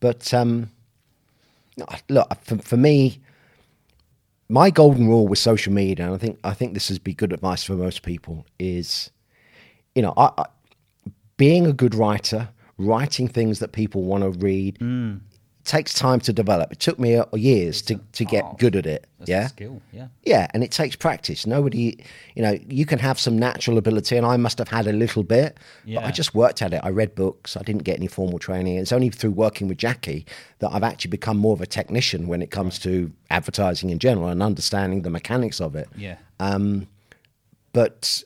but um, look, for, for me, my golden rule with social media, and I think I think this would be good advice for most people, is you know, I, I, being a good writer, writing things that people want to read, takes time to develop. It took me uh, years to, to get good at it. That's yeah, skill. Yeah. yeah, and it takes practice. Nobody, you know, you can have some natural ability, and I must have had a little bit, but Yeah. I just worked at it. I read books. I didn't get any formal training. It's only through working with Jackie that I've actually become more of a technician when it comes to advertising in general and understanding the mechanics of it. Yeah. But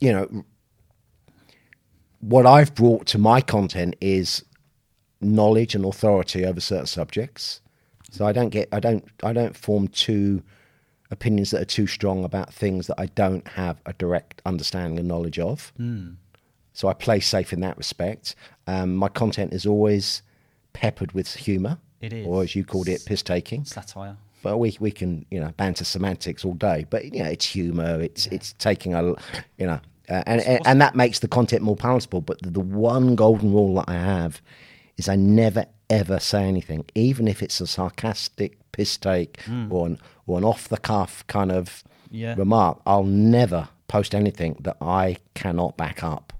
you know, what I've brought to my content is knowledge and authority over certain subjects. So I don't get, I don't, I don't form two opinions that are too strong about things that I don't have a direct understanding and knowledge of. So I play safe in that respect. Um, my content is always peppered with humour, It is. or as you called it, piss taking. Satire. But we we can you know banter semantics all day. But you know it's humour. It's it's taking a you know uh, and, and and that makes the content more palatable. But the, the one golden rule that I have is I never ever say anything, even if it's a sarcastic piss take or an or an off the cuff kind of Yeah. remark. I'll never post anything that I cannot back up.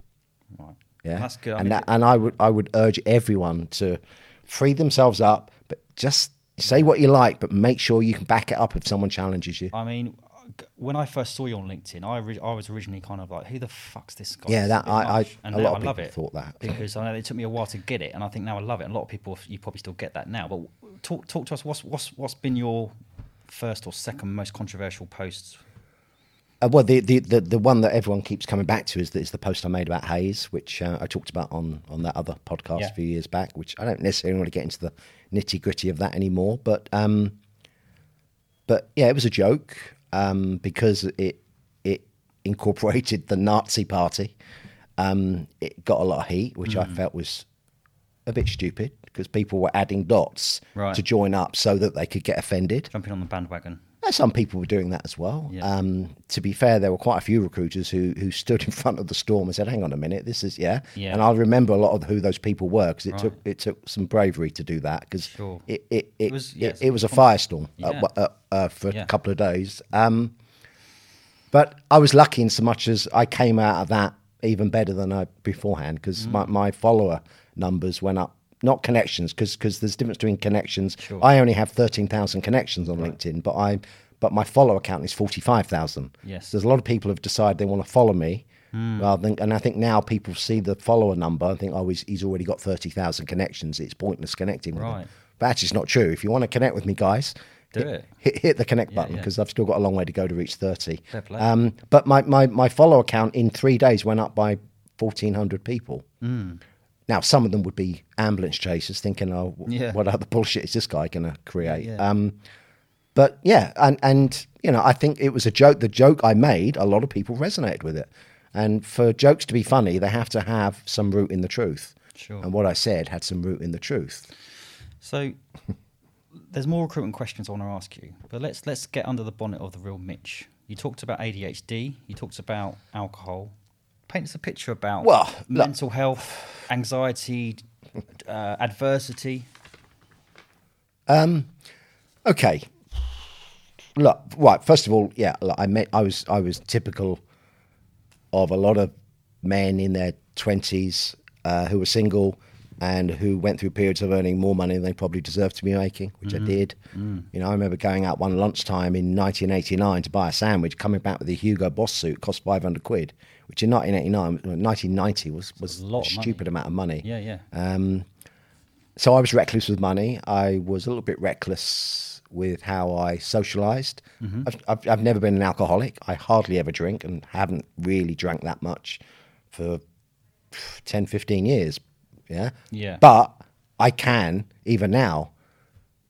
Right. Yeah, That's good. I and mean, that, and I would I would urge everyone to free themselves up, but just say what you like, but make sure you can back it up if someone challenges you. I mean, when I first saw you on LinkedIn, I ori- I was originally kind of like, who the fuck's this guy? Yeah, that- I- I- and a lot I love people it thought that. because I know it took me a while to get it, and I think now I love it. And a lot of people, you probably still get that now. But talk talk to us. What's what's what's been your first or second most controversial posts? Uh, well, the, the, the, the one that everyone keeps coming back to is the, is the post I made about Hays, which uh, I talked about on, on that other podcast Yeah. a few years back, which I don't necessarily want to get into the nitty gritty of that anymore. But um, but yeah, it was a joke um, because it it incorporated the Nazi party. Um, it got a lot of heat, which Mm. I felt was a bit stupid because people were adding dots Right. to join up so that they could get offended. Jumping on the bandwagon. Uh, Some people were doing that as well. Yeah. Um, to be fair, there were quite a few recruiters who who stood in front of the storm and said, "Hang on a minute, this is yeah." Yeah. And I remember a lot of who those people were because it Right. took it took some bravery to do that because Sure. it, it, it, It was- it, it was a firestorm Yeah. uh, uh, uh, for a couple of days. Um, but I was lucky in so much as I came out of that even better than I beforehand because Mm. my, my follower numbers went up. Not connections, because there's a difference between connections. Sure. I only have thirteen thousand connections on LinkedIn, but I but my follower count is forty five thousand. Yes. there's a lot of people have decided they want to follow me. Rather than, and I think now people see the follower number and think, oh, he's, he's already got 30,000 connections. It's pointless connecting with Right. him. But actually, it's not true. If you want to connect with me, guys, Do hit, it. Hit, hit the connect Yeah, button yeah. because I've still got a long way to go to reach 30. Um, but my, my, my follower count in three days went up by 1,400 people. Hmm. Now, some of them would be ambulance chasers thinking, oh, Yeah. what other bullshit is this guy going to create? Yeah. Um, but yeah, and, and, you know, I think it was a joke. The joke I made, a lot of people resonated with it. And for jokes to be funny, they have to have some root in the truth. Sure. And what I said had some root in the truth. So there's more recruitment questions I want to ask you, but let's let's get under the bonnet of the real Mitch. You talked about ADHD. You talked about alcohol. Paint us a picture about Well, look- mental health, anxiety, uh, adversity. Um, okay. Look, right. First of all, yeah, look, I met. I was. I was typical of a lot of men in their twenties uh, who were single and who went through periods of earning more money than they probably deserved to be making, which I did. You know, I remember going out one lunchtime in 1989 to buy a sandwich, coming back with a Hugo Boss suit, cost 500 quid, which in 1989, 1990 was was a lot a stupid amount of money. Yeah, yeah. Um, so I was reckless with money. I was a little bit reckless with how I socialized. I've, I've, I've never been an alcoholic. I hardly ever drink and haven't really drank that much for 10, 15 years. Yeah. Yeah. But I can, even now,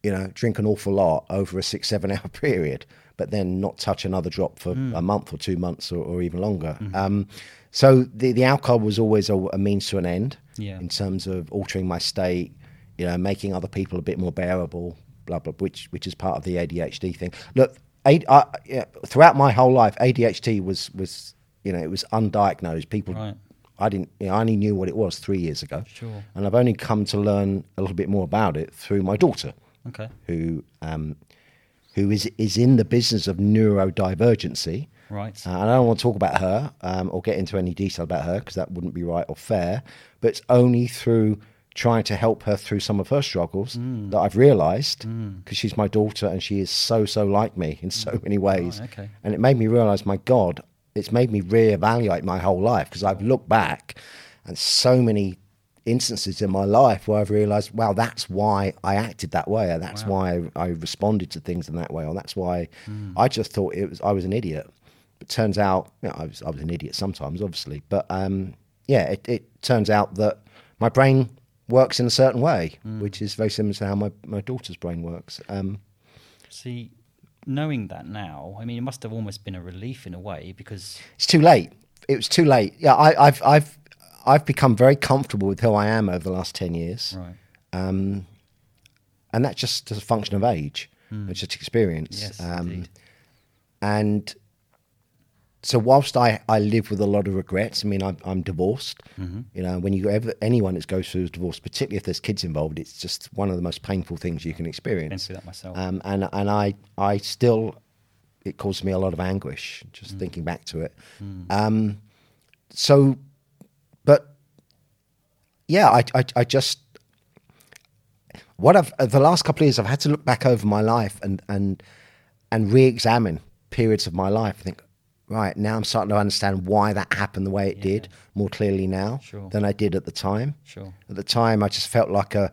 you know, drink an awful lot over a six, seven hour period, but then not touch another drop for Hmm. a month or two months or, or even longer. Mm-hmm. Um, so the, the alcohol was always a, a means to an end Yeah. in terms of altering my state, you know, making other people a bit more bearable, blah, blah, which, which is part of the ADHD thing. Look, I, yeah, throughout my whole life, ADHD was, was, you know, it was undiagnosed. People, Right. I didn't, you know, I only knew what it was three years ago. Sure. And I've only come to learn a little bit more about it through my daughter, Okay. who um, who is is in the business of neurodivergency. Right. Uh, and I don't want to talk about her um, or get into any detail about her because that wouldn't be right or fair. But it's only through trying to help her through some of her struggles Mm. that I've realised because she's my daughter and she is so so like me in so many ways. Right, okay. And it made me realise, my God, it's made me reevaluate my whole life because I've looked back and so many instances in my life where I've realised, wow, that's why I acted that way, or that's why I, I responded to things in that way, or that's why I just thought it was I was an idiot. But turns out, you know, I was I was an idiot sometimes, obviously. But um, yeah, it, it turns out that my brain works in a certain way, which is very similar to how my, my daughter's brain works. Um, See, knowing that now, I mean, it must have almost been a relief in a way because it's too late. It was too late. Yeah, I, I've I've I've become very comfortable with who I am over the last ten years, right. um, and that's just a function of age, it's just experience. Yes, um, indeed. and so whilst I, I live with a lot of regrets, I mean I'm, I'm divorced. Mm-hmm. You know, when you ever anyone that goes through a divorce, particularly if there's kids involved, it's just one of the most painful things you can experience. Been through that myself. Um, and and I I still it causes me a lot of anguish just thinking back to it. Um, so, but yeah, I, I I just what I've the last couple of years I've had to look back over my life and and and re-examine periods of my life. I think right now I'm starting to understand why that happened the way it did more clearly now Sure. than I did at the time. Sure. At the time, I just felt like a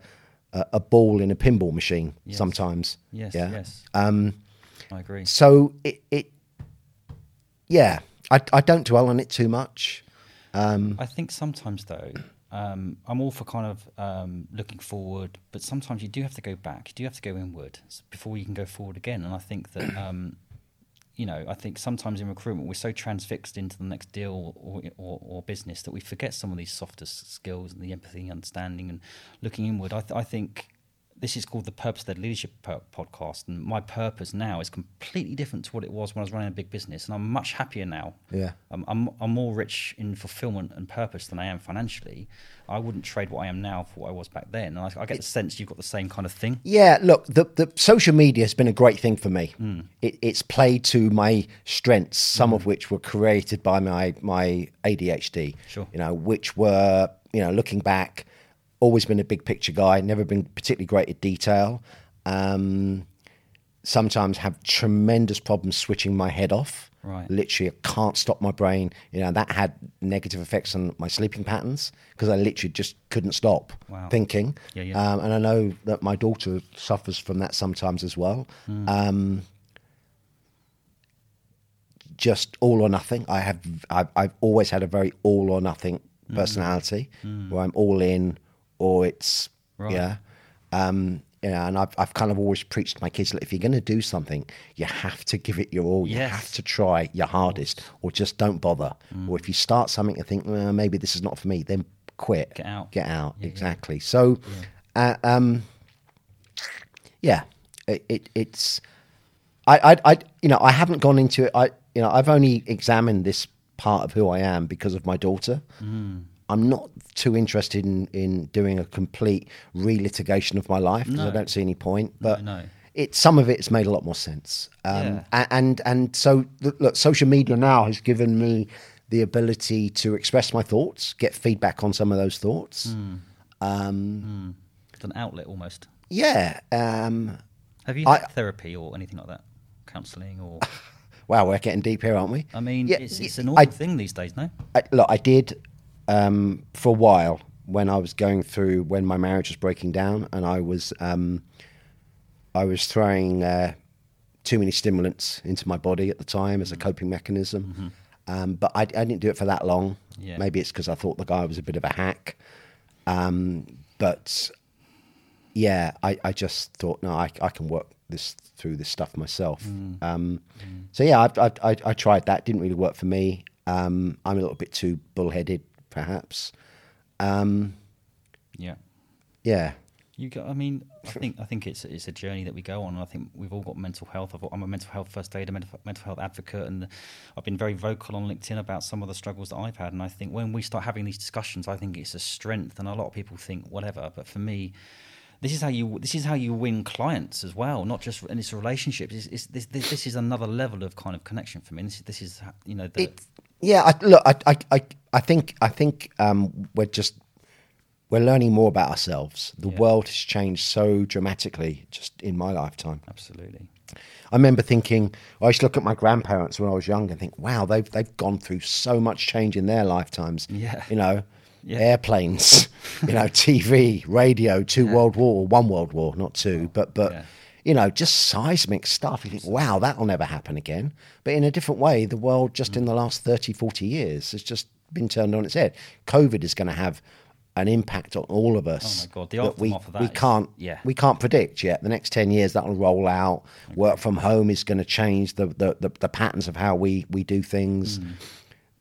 a, a ball in a pinball machine. Yes. Sometimes. yes, Yeah. yes. Um, I agree. so it, it yeah, I, I don't dwell on it too much. Um, I think sometimes though, um, I'm all for kind of um, looking forward, but sometimes you do have to go back. You do have to go inward before you can go forward again. And I think that, um, you know, I think sometimes in recruitment we're so transfixed into the next deal or, or, or business that we forget some of these softer skills and the empathy, understanding, and looking inward. I, th- I think this is called the purpose-led leadership podcast, and my purpose now is completely different to what it was when I was running a big business, and I'm much happier now. Yeah. I'm, I'm, I'm more rich in fulfillment and purpose than I am financially. I wouldn't trade what I am now for what I was back then. And I, I get the sense you've got the same kind of thing. yeah, look, the, the social media has been a great thing for me. Hmm. It, it's played to my strengths, some hmm. of which were created by my my ADHD. Sure. You know, which were you know looking back, always been a big picture guy, never been particularly great at detail. Um, sometimes have tremendous problems switching my head off. Right. Literally, I can't stop my brain. You know, that had negative effects on my sleeping patterns because I literally just couldn't stop Wow. thinking. Yeah, yeah. Um, and I know that my daughter suffers from that sometimes as well. Hmm. Um, just all or nothing. I have. I've, I've always had a very all or nothing Hmm. personality, where I'm all in or it's Right. yeah. Um, you know, and I've, I've kind of always preached to my kids that if you're going to do something, you have to give it your all. You have to try your hardest, or just don't bother. Hmm. Or if you start something and think, well, maybe this is not for me, then quit. Get out. Get out. Yeah, yeah. exactly. So, uh, um, yeah, it, it, it's. I, I, I, you know, I haven't gone into it. I, you know, I've only examined this part of who I am because of my daughter. Mm. I'm not too interested in, in doing a complete relitigation of my life because I don't see any point. But no. it some of it's made a lot more sense. Um, Yeah. and and so look, social media now has given me the ability to express my thoughts, get feedback on some of those thoughts. Hmm. Um, It's an outlet almost. Yeah. Um, Have you I- had therapy or anything like that? Counselling or. wow, we're getting deep here, aren't we? I mean, Yeah, it's, it's a normal I- thing these days, no? I, look, I did um, for a while when I was going through when my marriage was breaking down, and I was um, I was throwing uh, too many stimulants into my body at the time as a coping mechanism. Um, but I, I didn't do it for that long. Yeah. Maybe it's because I thought the guy was a bit of a hack. Um, but yeah, I, I just thought, no, I, I can work this through this stuff myself. Um, So yeah, I, I, I, I tried that. Didn't really work for me. Um, I'm a little bit too bullheaded, perhaps. Um, Yeah. yeah, You go, I mean, I think I think it's it's a journey that we go on. I think we've all got mental health. I've, got- I'm a mental health first aider, mental, mental health advocate, and I've been very vocal on LinkedIn about some of the struggles that I've had. And I think when we start having these discussions, I think it's a strength. And a lot of people think whatever, but for me, this is how you this is how you win clients as well, not just and it's relationships. It's, it's, this, this this is another level of kind of connection for me. This, this is you know the, It, yeah, I, look, I, I, I, think, I think um, we're just we're learning more about ourselves. The Yeah. world has changed so dramatically just in my lifetime. absolutely. I remember thinking, I used to look at my grandparents when I was young and think, wow, they've they've gone through so much change in their lifetimes. Yeah. You know, Yeah. airplanes, you know, TV, radio, two world war, one world war, not two, but but Yeah. you know, just seismic stuff. You think, wow, that'll never happen again. But in a different way, the world just in the last 30, 40 years has just been turned on its head. COVID is going to have an impact on all of us. Oh my God, the that we, that we is- can't yeah. we can't predict yet. The next ten years that'll roll out. Work from home is going to change the, the, the, the patterns of how we, we do things. Mm.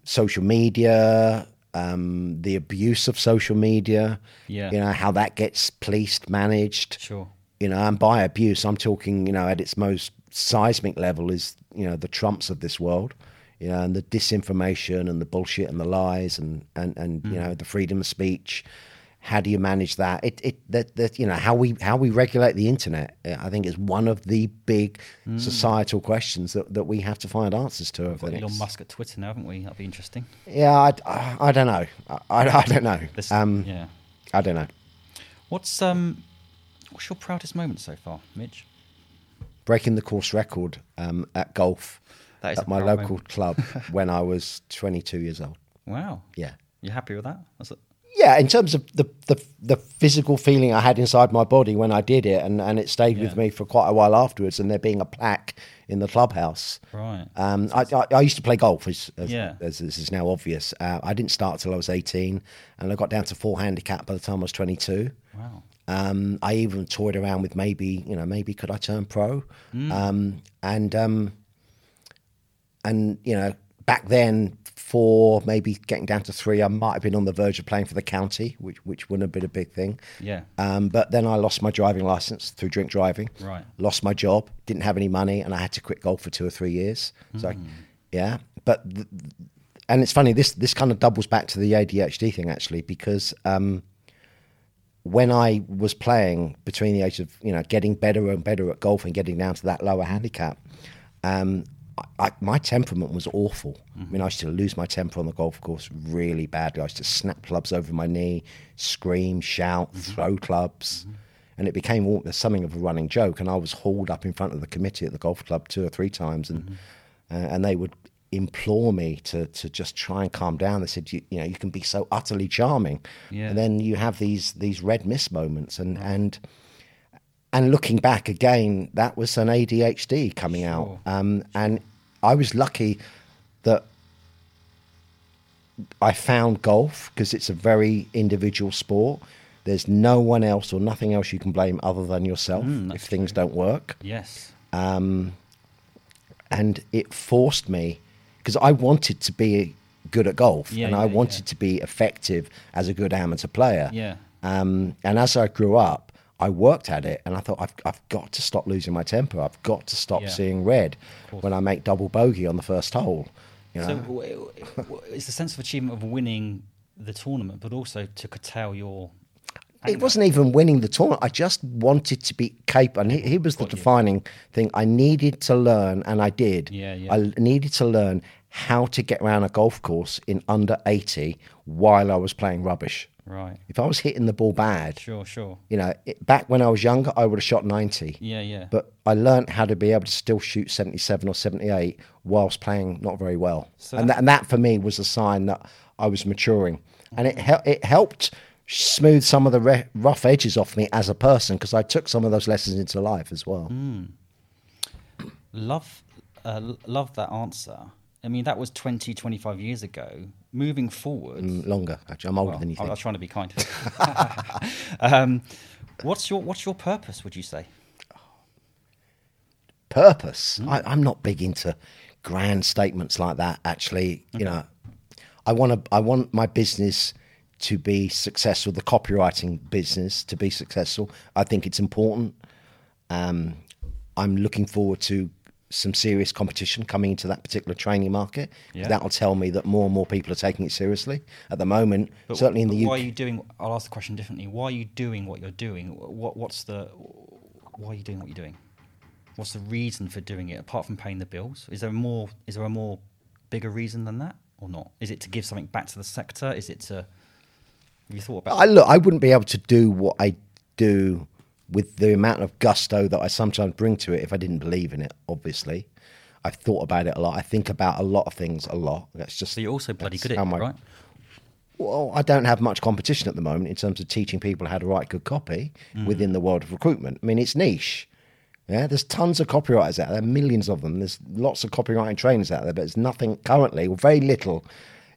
Social media, um, the abuse of social media. Yeah. You know how that gets policed, managed. Sure. You know, and by abuse, I'm talking. You know, at its most seismic level is you know the Trumps of this world. You know, and the disinformation and the bullshit and the lies and and and you know the freedom of speech. How do you manage that? It it that that you know how we how we regulate the internet. uh, I think is one of the big societal questions that, that we have to find answers to the Got Elon. Musk at Twitter now, haven't we? That'd be interesting. Yeah, I, I, I don't know. I, I don't know. This, Um, yeah. I don't know. What's um, what's your proudest moment so far, Mitch? breaking the course record um, at golf That is at my local moment. club when I was 22 years old. Wow. Yeah. You happy with that? That's it. Yeah, in terms of the, the the physical feeling I had inside my body when I did it, and, and it stayed with me for quite a while afterwards, and there being a plaque in the clubhouse. Right. Um, I, I, I used to play golf, as, as, Yeah. as this is now obvious. Uh, I didn't start till I was 18, and I got down to four handicap by the time I was 22. Wow. Um, I even toyed around with maybe, you know, maybe could I turn pro? Mm. Um, and um, and you know, back then, four, maybe getting down to three, I might have been on the verge of playing for the county, which which wouldn't have been a big thing. Yeah. Um, but then I lost my driving license through drink driving. Right. Lost my job, didn't have any money, and I had to quit golf for two or three years. So, Hmm. yeah. But th- and it's funny this this kind of doubles back to the ADHD thing actually because. Um, when I was playing between the age of you know getting better and better at golf and getting down to that lower handicap, um, I, my temperament was awful. I mean, I used to lose my temper on the golf course really badly. I used to snap clubs over my knee, scream, shout, throw clubs, and it became something of a running joke. And I was hauled up in front of the committee at the golf club two or three times, and uh, and they would implore me to to just try and calm down. They said, you, you know, you can be so utterly charming, Yeah. and then you have these these red mist moments, and and and looking back again, that was an ADHD coming out, Sure. um, and I was lucky that I found golf because it's a very individual sport. There's no one else or nothing else you can blame other than yourself if things don't work Yes. and it forced me because I wanted to be good at golf Yeah, and yeah, I yeah. wanted to be effective as a good amateur player. Yeah. Um, and as I grew up, I worked at it and I thought I've, I've got to stop losing my temper. I've got to stop Yeah. seeing red when I make double bogey on the first hole. You know? So w- w- it's the sense of achievement of winning the tournament, but also to curtail your. it wasn't even winning the tournament. I just wanted to be capable. And he, he was the defining thing. I needed to learn, and I did. Yeah, yeah. I needed to learn how to get around a golf course in under 80 while I was playing rubbish. Right. If I was hitting the ball bad, Sure. Sure. you know, it, back when I was younger, I would have shot 90. Yeah. Yeah. But I learned how to be able to still shoot 77 or 78 whilst playing not very well. So and, that, and that for me was a sign that I was maturing. And it, hel- it helped smooth some of the re- rough edges off me as a person because I took some of those lessons into life as well. Mm. love uh, l- love that answer i mean that was 20 25 years ago moving forward Mm, Longer, actually. I'm older well, than you I, I think. was trying to be kind um, what's your what's your purpose would you say purpose. Mm. I, I'm not big into grand statements like that. Actually, you know, I want to. I want my business to be successful. The copywriting business to be successful. I think it's important. Um, I'm looking forward to some serious competition coming into that particular training market. Yeah. That'll tell me that more and more people are taking it seriously. At the moment, But- certainly in but the why UK, are you doing? I'll ask the question differently. Why are you doing what you're doing? What what's the why are you doing what you're doing? What's the reason for doing it apart from paying the bills? Is there more? Is there a more bigger reason than that, or not? Is it to give something back to the sector? Is it to? Have you thought about? I look, I wouldn't be able to do what I do with the amount of gusto that I sometimes bring to it if I didn't believe in it. Obviously, I've thought about it a lot. I think about a lot of things a lot. That's just. so you're also bloody good at it, my- right? Well, I don't have much competition at the moment in terms of teaching people how to write good copy Mm. within the world of recruitment. I mean, it's niche. Yeah, there's tons of copywriters out there, millions of them. There's lots of copywriting trainers out there, but there's nothing currently, or very little,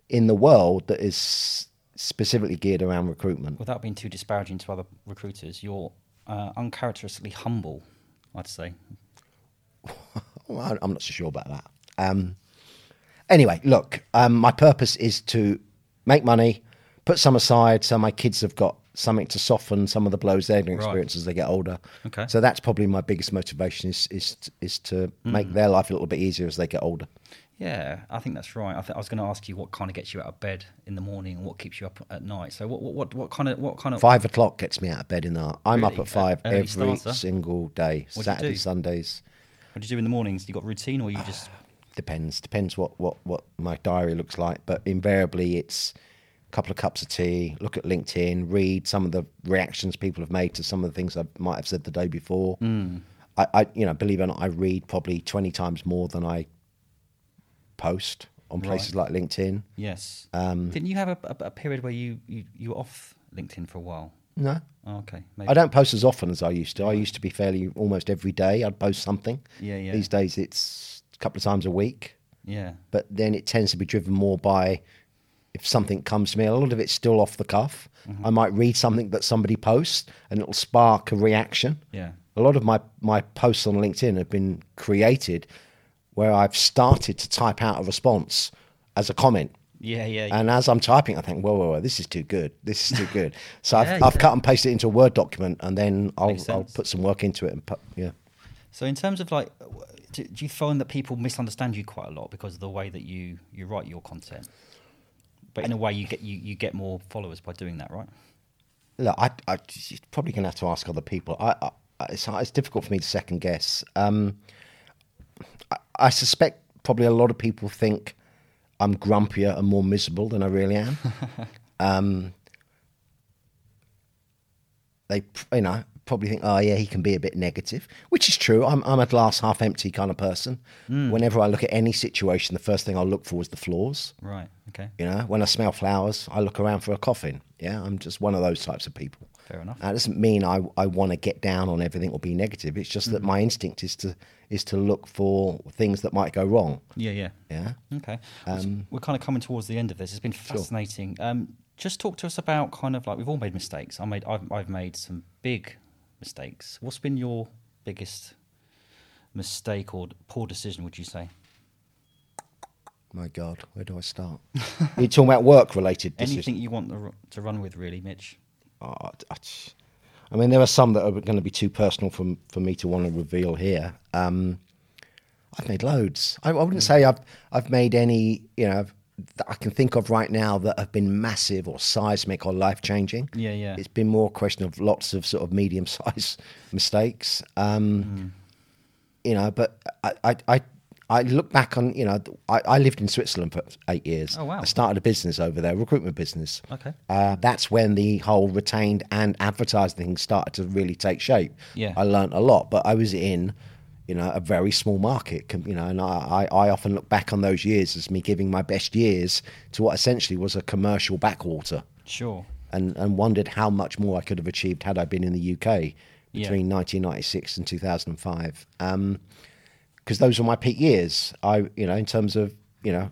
in the world that is specifically geared around recruitment. Without being too disparaging to other recruiters, you're uh, uncharacteristically humble. I'd say. Well, I'm not so sure about that. Um, anyway, look, um, my purpose is to make money, put some aside so my kids have got something to soften some of the blows they're going to Right. experience as they get older. Okay. So that's probably my biggest motivation is is is to make Mm. their life a little bit easier as they get older. Yeah, I think that's right. I, th- I was going to ask you what kind of gets you out of bed in the morning and what keeps you up at night. So what what what, what kind of what kind of Five o'clock gets me out of bed in the. I'm Really? up at five Early every starter? single day, What Saturday. Sundays. what do you do in the mornings? You got routine or you ah, just depends depends what what what my diary looks like but invariably it's a couple of cups of tea look at linkedin read some of the reactions people have made to some of the things i might have said the day before hmm. I, I you know believe it or not i read probably 20 times more than i post on places like linkedin yes? Um, Didn't you have a, a, a period where you, you you were off LinkedIn for a while? no Oh, okay, maybe. I don't post as often as I used to. I used to be fairly almost every day. I'd post something. Yeah, yeah. These days it's a couple of times a week. Yeah, but then it tends to be driven more by if something comes to me. A lot of it's still off the cuff. Mm-hmm. I might read something that somebody posts, and it'll spark a reaction. yeah. A lot of my my posts on LinkedIn have been created where I've started to type out a response as a comment. Yeah, yeah, And as I'm typing, I think, whoa, whoa, whoa, this is too good. This is too good. So I've, I've cut and pasted it into a Word document, and then I'll, I'll put some work into it and put, yeah. So in terms of like, do, do you find that people misunderstand you quite a lot because of the way that you you write your content? But in a way, you get you, you get more followers by doing that, right? Look, I, I you're probably going to have to ask other people. I, I it's, it's difficult for me to second guess. Um, I, I suspect probably a lot of people think I'm grumpier and more miserable than I really am. um, they, you know, probably think, oh yeah, he can be a bit negative, which is true. I'm, I'm a glass half empty kind of person. Whenever I look at any situation, the first thing I'll look for is the flaws. Right. Okay. You know, when I smell flowers, I look around for a coffin. Yeah, I'm just one of those types of people. Fair enough. That doesn't mean I, I want to get down on everything or be negative. It's just that Mm-hmm. my instinct is to is to look for things that might go wrong. Yeah. Yeah. Yeah. Okay. So we're kind of coming towards the end of this. It's been fascinating. Um, just talk to us about kind of like we've all made mistakes. I made I've, I've made some big mistakes. What's been your biggest mistake or poor decision? Would you say My God, where do I start? You're talking about work related decisions. anything you want to run with, really, Mitch? Oh, I, I- I mean, there are some that are going to be too personal for for me to want to reveal here. Um, I've made loads. I, I wouldn't say I've I've made any you know that I can think of right now that have been massive or seismic or life changing. Yeah, yeah. It's been more a question of lots of sort of medium sized mistakes. Um, You know, but I, I I I look back on you know I, I lived in Switzerland for eight years. Oh, wow. I started a business over there, recruitment business. Okay. Uh, that's when the whole retained and advertising thing started to really take shape. Yeah. I learned a lot, but I was in, you know, a very small market, you know, and I, I, often look back on those years as me giving my best years to what essentially was a commercial backwater Sure. and, and wondered how much more I could have achieved had I been in the UK Yeah. between 1996 and 2005. Um, because those were my peak years. I, you know, in terms of, you know,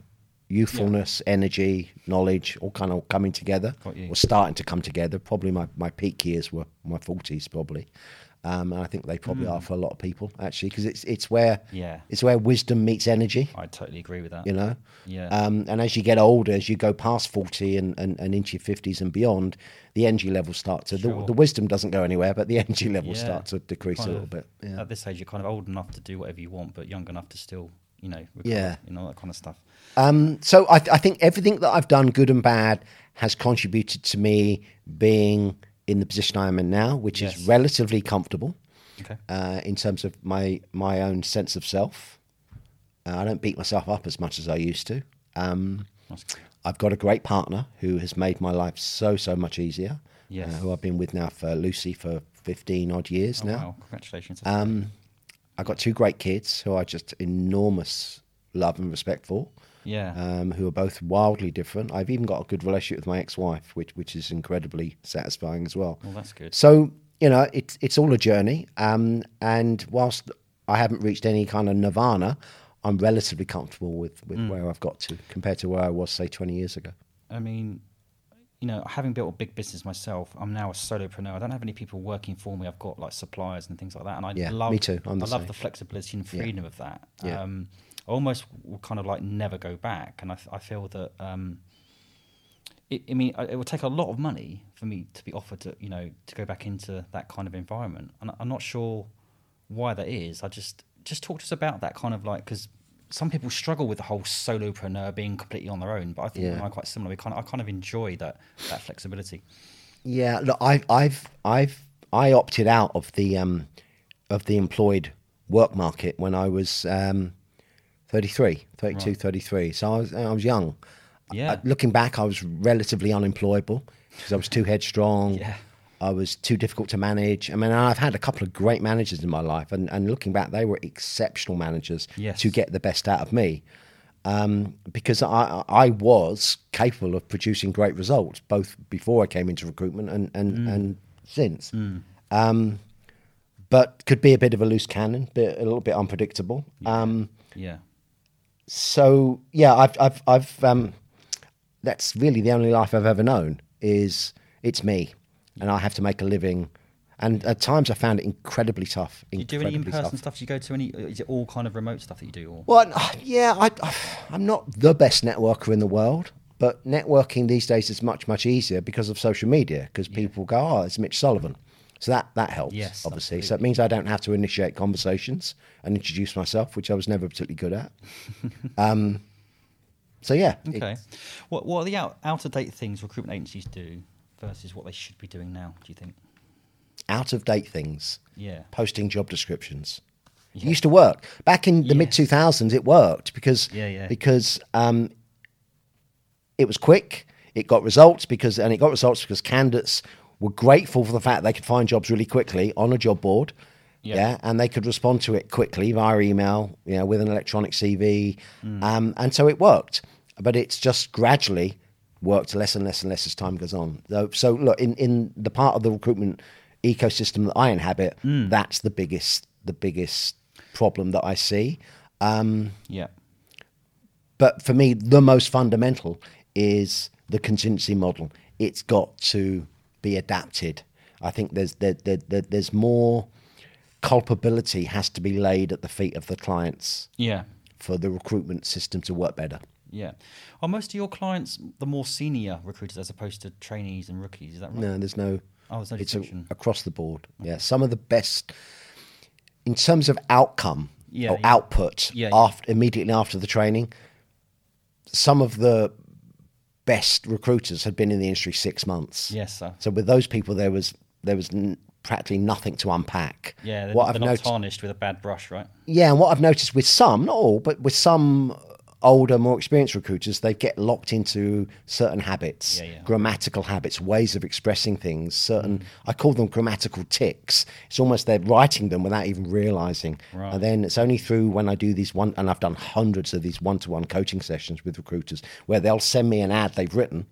youthfulness, energy, knowledge, all kind of coming together, or starting to come together. Probably my, my peak years were my 40s, probably. Um, and I think they probably are for a lot of people actually, because it's it's where Yeah. it's where wisdom meets energy. I totally agree with that. You know, Yeah. Um, and as you get older, as you go past forty and, and, and into your fifties and beyond, the energy levels start to Sure. the, the wisdom doesn't go anywhere, but the energy levels Yeah. start to decrease a little of- bit. Yeah. At this age, you're kind of old enough to do whatever you want, but young enough to still, you know, recover, Yeah. you know, that kind of stuff. Um, so I, I think everything that I've done, good and bad, has contributed to me being in the position I am in now, which Yes. is relatively comfortable Okay. uh, in terms of my my own sense of self. Uh, I don't beat myself up as much as I used to. Um, I've got a great partner who has made my life so so much easier. Yes. Uh, who I've been with now for Lucy for fifteen odd years Oh, now. wow. Congratulations. Um, I've got two great kids who I just enormous love and respect for. Yeah. Um, who are both wildly different. I've even got a good relationship with my ex-wife, which which is incredibly satisfying as well. well, that's good. So you know, it's it's all a journey. Um, and whilst I haven't reached any kind of nirvana, I'm relatively comfortable with with where I've got to compared to where I was, say, 20 years ago. I mean, you know, having built a big business myself, I'm now a solopreneur. I don't have any people working for me. I've got like suppliers and things like that, and I Yeah, love. me too. I'm the I love same. the flexibility and freedom of that. Yeah. Um, I almost will kind of like never go back, and I feel that. Um, it, I mean, it would take a lot of money for me to be offered to, you know, to go back into that kind of environment, and I'm not sure why that is. I just just talk to us about that kind of like because some people struggle with the whole solopreneur being completely on their own, but I think Yeah. I'm quite similar. We kind of, I kind of enjoy that that flexibility. Yeah, look, I, I've I've I opted out of the um, of the employed work market when I was um, 33, 32, Right. 33. So I was I was young. Yeah. Looking back, I was relatively unemployable because I was too headstrong. Yeah. I was too difficult to manage. I mean, I've had a couple of great managers in my life, and, and looking back, they were exceptional managers Yes. to get the best out of me. Um, because I, I was capable of producing great results, both before I came into recruitment and, and, and since. Um, but could be a bit of a loose cannon, bit, a little bit unpredictable. Um, Yeah, so yeah, I've I've I've um, that's really the only life I've ever known is it's me, and I have to make a living. And at times I found it incredibly tough. do you do any in-person tough. stuff? Do you go to any? Is it all kind of remote stuff that you do? Or Well, yeah, I, I'm not the best networker in the world, but networking these days is much much easier because of social media. Because people go, "Oh, it's Mitch Sullivan," so that that helps. Yes, obviously. So it means I don't have to initiate conversations and introduce myself, which I was never particularly good at. um, so yeah, okay, what what are the out out of date things recruitment agencies do versus what they should be doing now? Do you think? out of date things. Yeah. posting job descriptions. It used to work back in the Yes. mid two thousands. It worked because Yeah, yeah. because um, it was quick. It got results because and it got results because candidates were grateful for the fact they could find jobs really quickly on a job board. Yeah. Yeah, and they could respond to it quickly via email, you know, with an electronic CV, Mm. um, and so it worked. But it's just gradually worked less and less and less as time goes on. So, so look, in, in the part of the recruitment ecosystem that I inhabit, Mm. that's the biggest the biggest problem that I see. Um, Yeah, but for me, the most fundamental is the contingency model. It's got to be adapted. I think there's there, there, there, there's more culpability has to be laid at the feet of the clients yeah, for the recruitment system to work better. yeah. Are most of your clients the more senior recruiters as opposed to trainees and rookies? Is that right? No, there's no. Oh, there's no it's a, across the board. Yeah, some of the best in terms of outcome Yeah, or yeah. output Yeah, yeah. after immediately after the training. Some of the best recruiters had been in the industry six months. Yes, sir. So with those people, there was there was n- practically nothing to unpack. Yeah, they're, what they're I've not noticed, tarnished with a bad brush, right? yeah, and what I've noticed with some, not all, but with some older, more experienced recruiters, they get locked into certain habits, Yeah, yeah. grammatical habits, ways of expressing things. Certain, Mm. I call them grammatical ticks. It's almost they're writing them without even realizing. Right. And then it's only through when I do these one, and I've done hundreds of these one-to-one coaching sessions with recruiters, where they'll send me an ad they've written,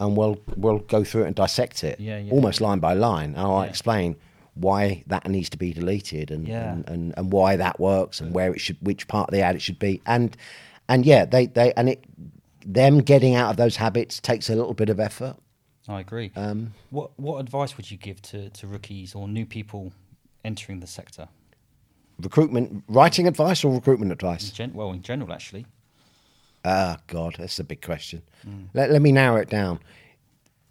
and we'll we'll go through it and dissect it, Yeah, almost line by line, and I'll explain why that needs to be deleted and, and, and, and why that works and where it should which part of the ad it should be and and yeah they they and it them getting out of those habits takes a little bit of effort I agree. Um, what what advice would you give to, to rookies or new people entering the sector? Recruitment, writing advice or recruitment advice? Gen- well, in general, actually. Ah, God, that's a big question. Let, let me narrow it down.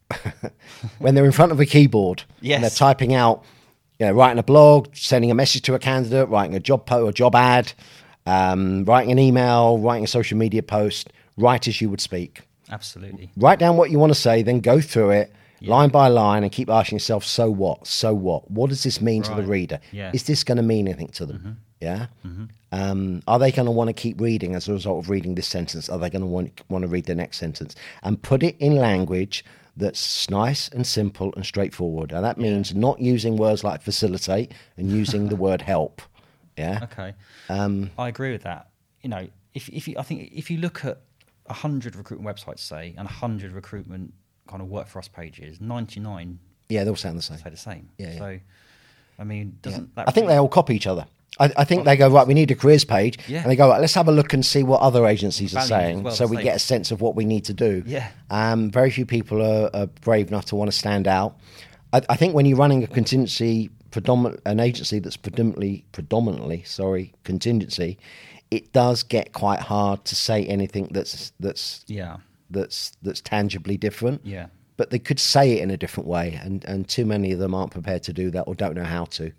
when they're in front of a keyboard and they're typing out, you know, writing a blog, sending a message to a candidate, writing a job po- a job ad, um, writing an email, writing a social media post, write as you would speak. Absolutely. Write down what you want to say, then go through it line by line and keep asking yourself, so what? So what? What does this mean to the reader? Yeah. Is this going to mean anything to them? Yeah. Um, are they going to want to keep reading as a result of reading this sentence? Are they going to want want to read the next sentence? And put it in language that's nice and simple and straightforward. And that means not using words like facilitate and using the word help. Yeah. Okay. Um, I agree with that. You know, if if you, I think if you look at hundred recruitment websites, say, and hundred recruitment kind of work for us pages, ninety nine yeah, they all sound the same. say the same. Yeah, yeah. So, I mean, doesn't that? I think really- they all copy each other. I, I think they go right. We need a careers page, Yeah. and they go right. Let's have a look and see what other agencies are saying, well, so we same. get a sense of what we need to do. Yeah. Um, very few people are, are brave enough to want to stand out. I, I think when you're running a contingency, predominant an agency that's predominantly predominantly sorry contingency, it does get quite hard to say anything that's that's Yeah. that's that's tangibly different. Yeah. But they could say it in a different way, and, and too many of them aren't prepared to do that or don't know how to.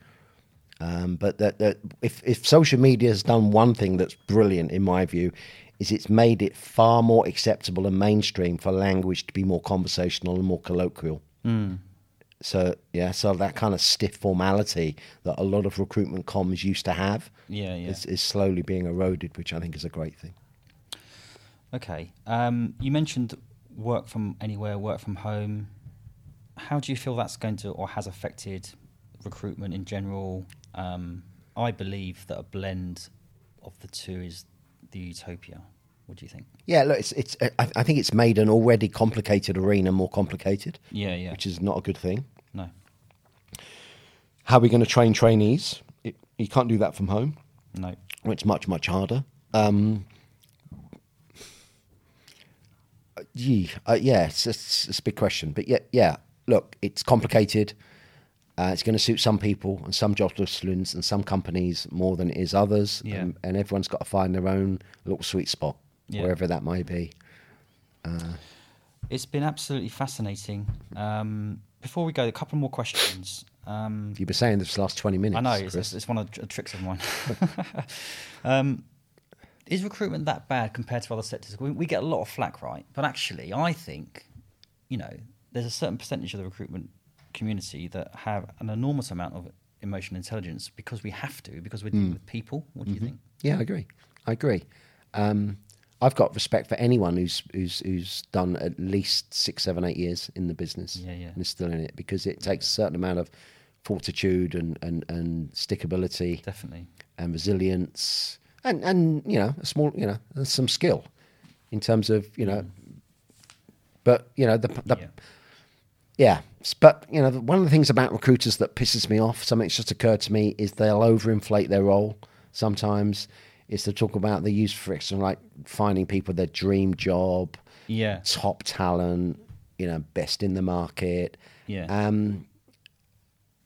Um, but that, that if, if social media has done one thing that's brilliant, in my view, is it's made it far more acceptable and mainstream for language to be more conversational and more colloquial. So yeah, so that kind of stiff formality that a lot of recruitment comms used to have Yeah, yeah. is, is slowly being eroded, which I think is a great thing. Okay. Um, you mentioned work from anywhere, work from home. How do you feel that's going to or has affected recruitment in general? Um, I believe that a blend of the two is the utopia. What do you think? Yeah, look, it's it's. I, I think it's made an already complicated arena more complicated, Yeah, yeah. which is not a good thing. How are we going to train trainees? It, you can't do that from home. No. It's much much harder. Um, uh, gee, uh, yeah, it's, it's, it's a big question, but yeah, yeah. Look, it's complicated. Uh, it's going to suit some people and some job students and some companies more than it is others. Yeah. And, and everyone's got to find their own little sweet spot, Yeah. wherever that may be. It's been absolutely fascinating. Um, before we go, a couple more questions. Um, You've been saying this for the last 20 minutes. I know it's, it's, it's one of the tricks of mine. um, is recruitment that bad compared to other sectors? We, we get a lot of flack, right? But actually, I think you know there's a certain percentage of the recruitment community that have an enormous amount of emotional intelligence because we have to because we're dealing with people. What do you think? Yeah, I agree. I agree. Um, I've got respect for anyone who's who's who's done at least six, seven, eight years in the business Yeah, yeah. and is still in it because it takes a certain amount of fortitude and and, and stickability Definitely. and resilience and and you know a small you know some skill in terms of you know. But you know the the Yeah. yeah, but you know, one of the things about recruiters that pisses me off, something that's just occurred to me, is they'll overinflate their role. Sometimes is to talk about the use friction, like finding people their dream job, Yeah. top talent, you know, best in the market, Yeah. um,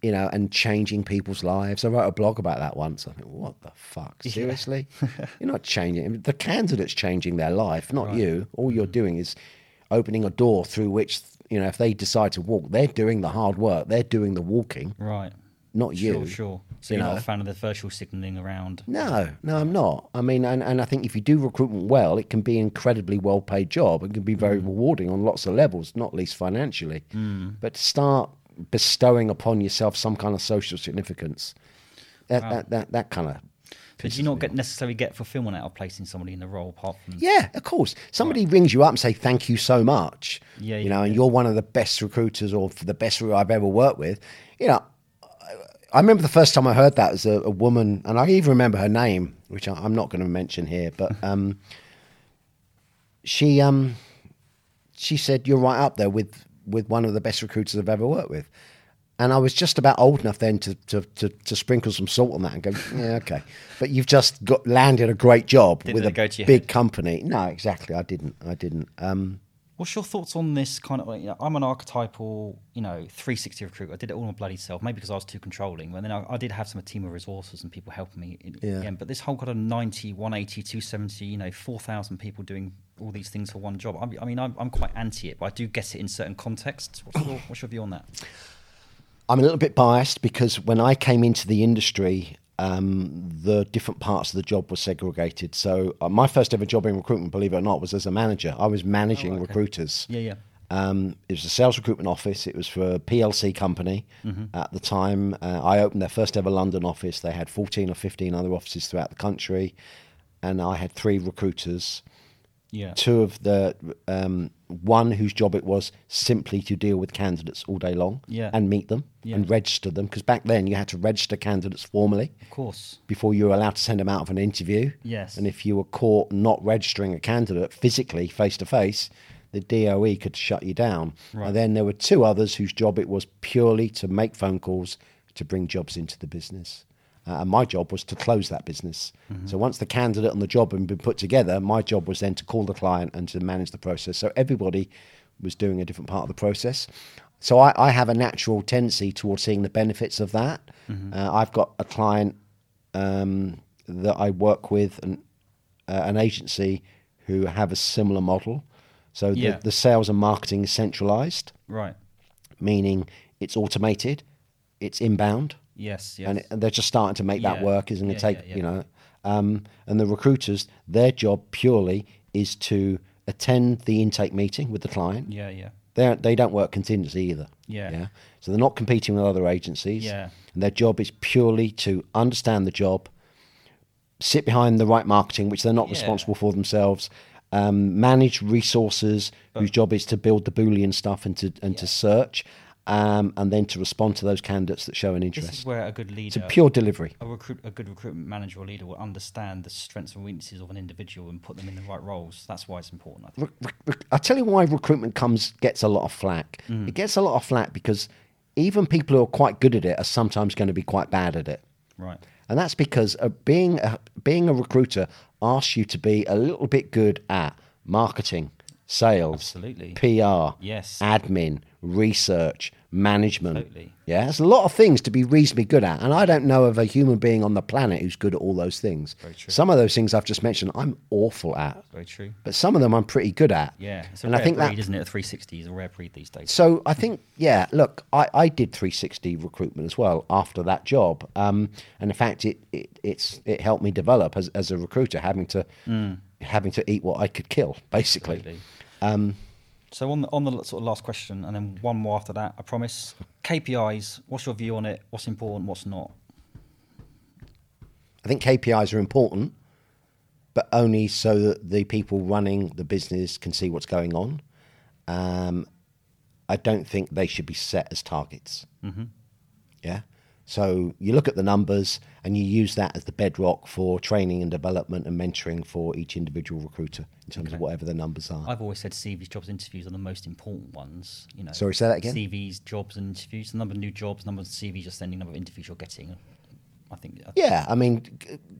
you know, and changing people's lives. I wrote a blog about that once. I think, what the fuck? Yeah. Seriously, you're not changing. The candidate's changing their life, not Right. you. All you're doing is opening a door through which, you know, if they decide to walk, they're doing the hard work. They're doing the walking, Right. Not you. Sure. Sure. So you you're know. not a fan of the virtue signalling around? No, no, I'm not. I mean, and, and I think if you do recruitment well, it can be an incredibly well paid job. and can be very mm. rewarding on lots of levels, not least financially. Mm. But to start bestowing upon yourself some kind of social significance, that, that, that, that kind of. But do you not get necessarily get fulfillment out of placing somebody in the role apart from Yeah, of course. Somebody rings you up and say thank you so much. Yeah, you yeah, know, and you're one of the best recruiters or the best I've ever worked with. You know, I remember the first time I heard that as a, a woman, and I even remember her name, which I, I'm not going to mention here, but um, she um, she said you're right up there with with one of the best recruiters I've ever worked with. And I was just about old enough then to, to, to, to sprinkle some salt on that and go, yeah, okay. But you've just got landed a great job Didn't with a it go to your big head. company. No, exactly. I didn't. I didn't. Um, What's your thoughts on this kind of? You know, I'm an archetypal, you know, 360 recruit. I did it all my bloody self, maybe because I was too controlling. But then I, I did have some a team of resources and people helping me. In, Yeah. Again, but this whole kind of 90, 180, 270, you know, 4,000 people doing all these things for one job. I mean, I mean I'm, I'm quite anti it, but I do get it in certain contexts. What's your, what's your view on that? I'm a little bit biased because when I came into the industry, um, the different parts of the job were segregated. So uh, my first ever job in recruitment, believe it or not, was as a manager. I was managing okay. recruiters. Yeah, yeah. Um, it was a sales recruitment office. It was for a PLC company at the time. Uh, I opened their first ever London office. They had 14 or 15 other offices throughout the country. And I had three recruiters Yeah. two of the um, one whose job it was simply to deal with candidates all day long Yeah. and meet them Yeah. and register them because back then you had to register candidates formally Of course. before you were allowed to send them out of an interview Yes. and if you were caught not registering a candidate physically face to face the DOE could shut you down Right. and then there were two others whose job it was purely to make phone calls to bring jobs into the business uh, and my job was to close that business. Mm-hmm. So once the candidate and the job had been put together, my job was then to call the client and to manage the process. So everybody was doing a different part of the process. So I, I have a natural tendency towards seeing the benefits of that. Mm-hmm. Uh, I've got a client um, that I work with, an, uh, an agency who have a similar model. So the, Yeah. the sales and marketing is centralized, Right. meaning it's automated, it's inbound Yes. Yes. and, they're just starting to make that Yeah. work. Isn't it Yeah, take yeah, yeah. you know? Um, and the recruiters, their job purely is to attend the intake meeting with the client. yeah. Yeah. They they don't work contingency either. Yeah. yeah. So they're not competing with other agencies. Yeah. And their job is purely to understand the job, sit behind the right marketing, which they're not Yeah. responsible for themselves. Um, manage resources, whose job is to build the boolean stuff and to and to search, um, and then to respond to those candidates that show an interest. This is where a good leader, It's a pure delivery. a recruit, a good recruitment manager or leader will understand the strengths and weaknesses of an individual and put them in the right roles. That's why it's important. I think. I tell you why recruitment comes gets a lot of flack. Mm. It gets a lot of flack because even people who are quite good at it are sometimes going to be quite bad at it, Right. and that's because uh, being a, being a recruiter asks you to be a little bit good at marketing, sales, Absolutely. PR, Yes. admin, research, management. Absolutely. Yeah, there's a lot of things to be reasonably good at, and I don't know of a human being on the planet who's good at all those things. Very true. Some of those things I've just mentioned, I'm awful at Very true. but some of them I'm pretty good at. Yeah. It's a and rare I think breed, that. isn't it? A 360 is a rare breed these days. So I think, yeah. Look, I, I did 360 recruitment as well after that job, um, and in fact, it, it it's it helped me develop as, as a recruiter, having to having to eat what I could kill, basically. Um, So on the, on the sort of last question, and then one more after that, I promise. KPIs. What's your view on it? What's important? What's not? I think KPIs are important, but only so that the people running the business can see what's going on. Um, I don't think they should be set as targets. Mm-hmm. Yeah. So you look at the numbers and you use that as the bedrock for training and development and mentoring for each individual recruiter in terms of whatever the numbers are. I've always said CVs, jobs, interviews are the most important ones. You know. Sorry, say that again? CVs, jobs, and interviews. The number of new jobs, number of CVs you're sending, number of interviews you're getting. I think. I think Yeah, I mean,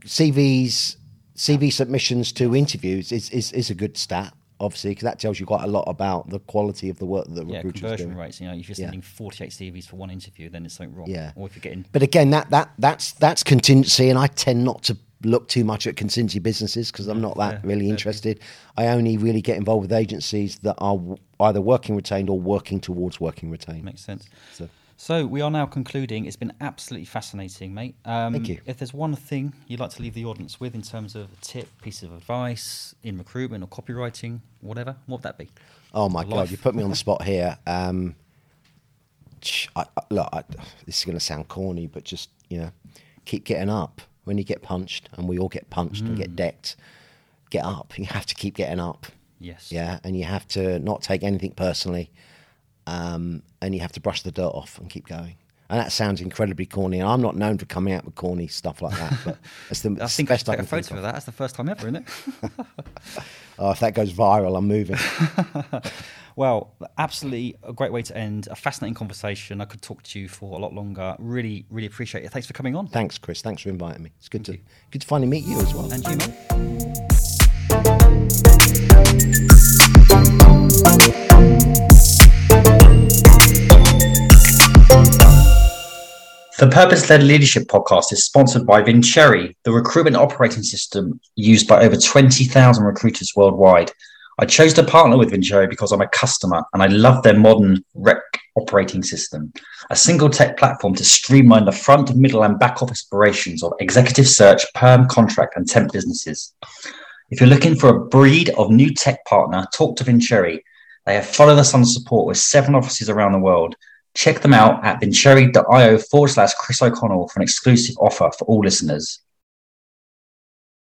CVs, CV submissions to interviews is, is, is a good stat, obviously, because that tells you quite a lot about the quality of the work that the Yeah, recruiters conversion doing. rates. You know, if you're Yeah. sending 48 CVs for one interview, then it's something wrong. Yeah. Or if you're getting But again, that, that that's that's contingency, and I tend not to look too much at contingency businesses because I'm not that fair, really interested. I only really get involved with agencies that are w- either working retained or working towards working retained. Makes sense. So- So, we are now concluding. It's been absolutely fascinating, mate. Um, Thank you. If there's one thing you'd like to leave the audience with in terms of a tip, piece of advice in recruitment or copywriting, whatever, what would that be? Oh my Life. god, you put me on the spot here. Um, I, I, look, I, this is going to sound corny, but just you know, keep getting up. When you get punched, and we all get punched and Mm. get decked, get up. You have to keep getting up. Yes. Yeah, and you have to not take anything personally, um, and you have to brush the dirt off and keep going. And that sounds incredibly corny. And I'm not known for coming out with corny stuff like that, but it's the, I think best I take can a photo of. of that. That's the first time ever, isn't it? Oh, if that goes viral, I'm moving. Well, absolutely a great way to end a fascinating conversation. I could talk to you for a lot longer. Really, really appreciate it. Thanks for coming on. Thanks, Chris. Thanks for inviting me. It's good Thank to you. good to finally meet you as well. And you, mate. The Purpose Led Leadership podcast is sponsored by Vincere, the recruitment operating system used by over 20,000 recruiters worldwide. I chose to partner with Vincere because I'm a customer and I love their modern rec operating system, a single tech platform to streamline the front, middle, and back office operations of executive search, perm, contract, and temp businesses. If you're looking for a breed of new tech partner, talk to Vincere. They have follow-the-sun support with seven offices around the world Check them out at vincere.io forward slash Chris O'Connell for an exclusive offer for all listeners.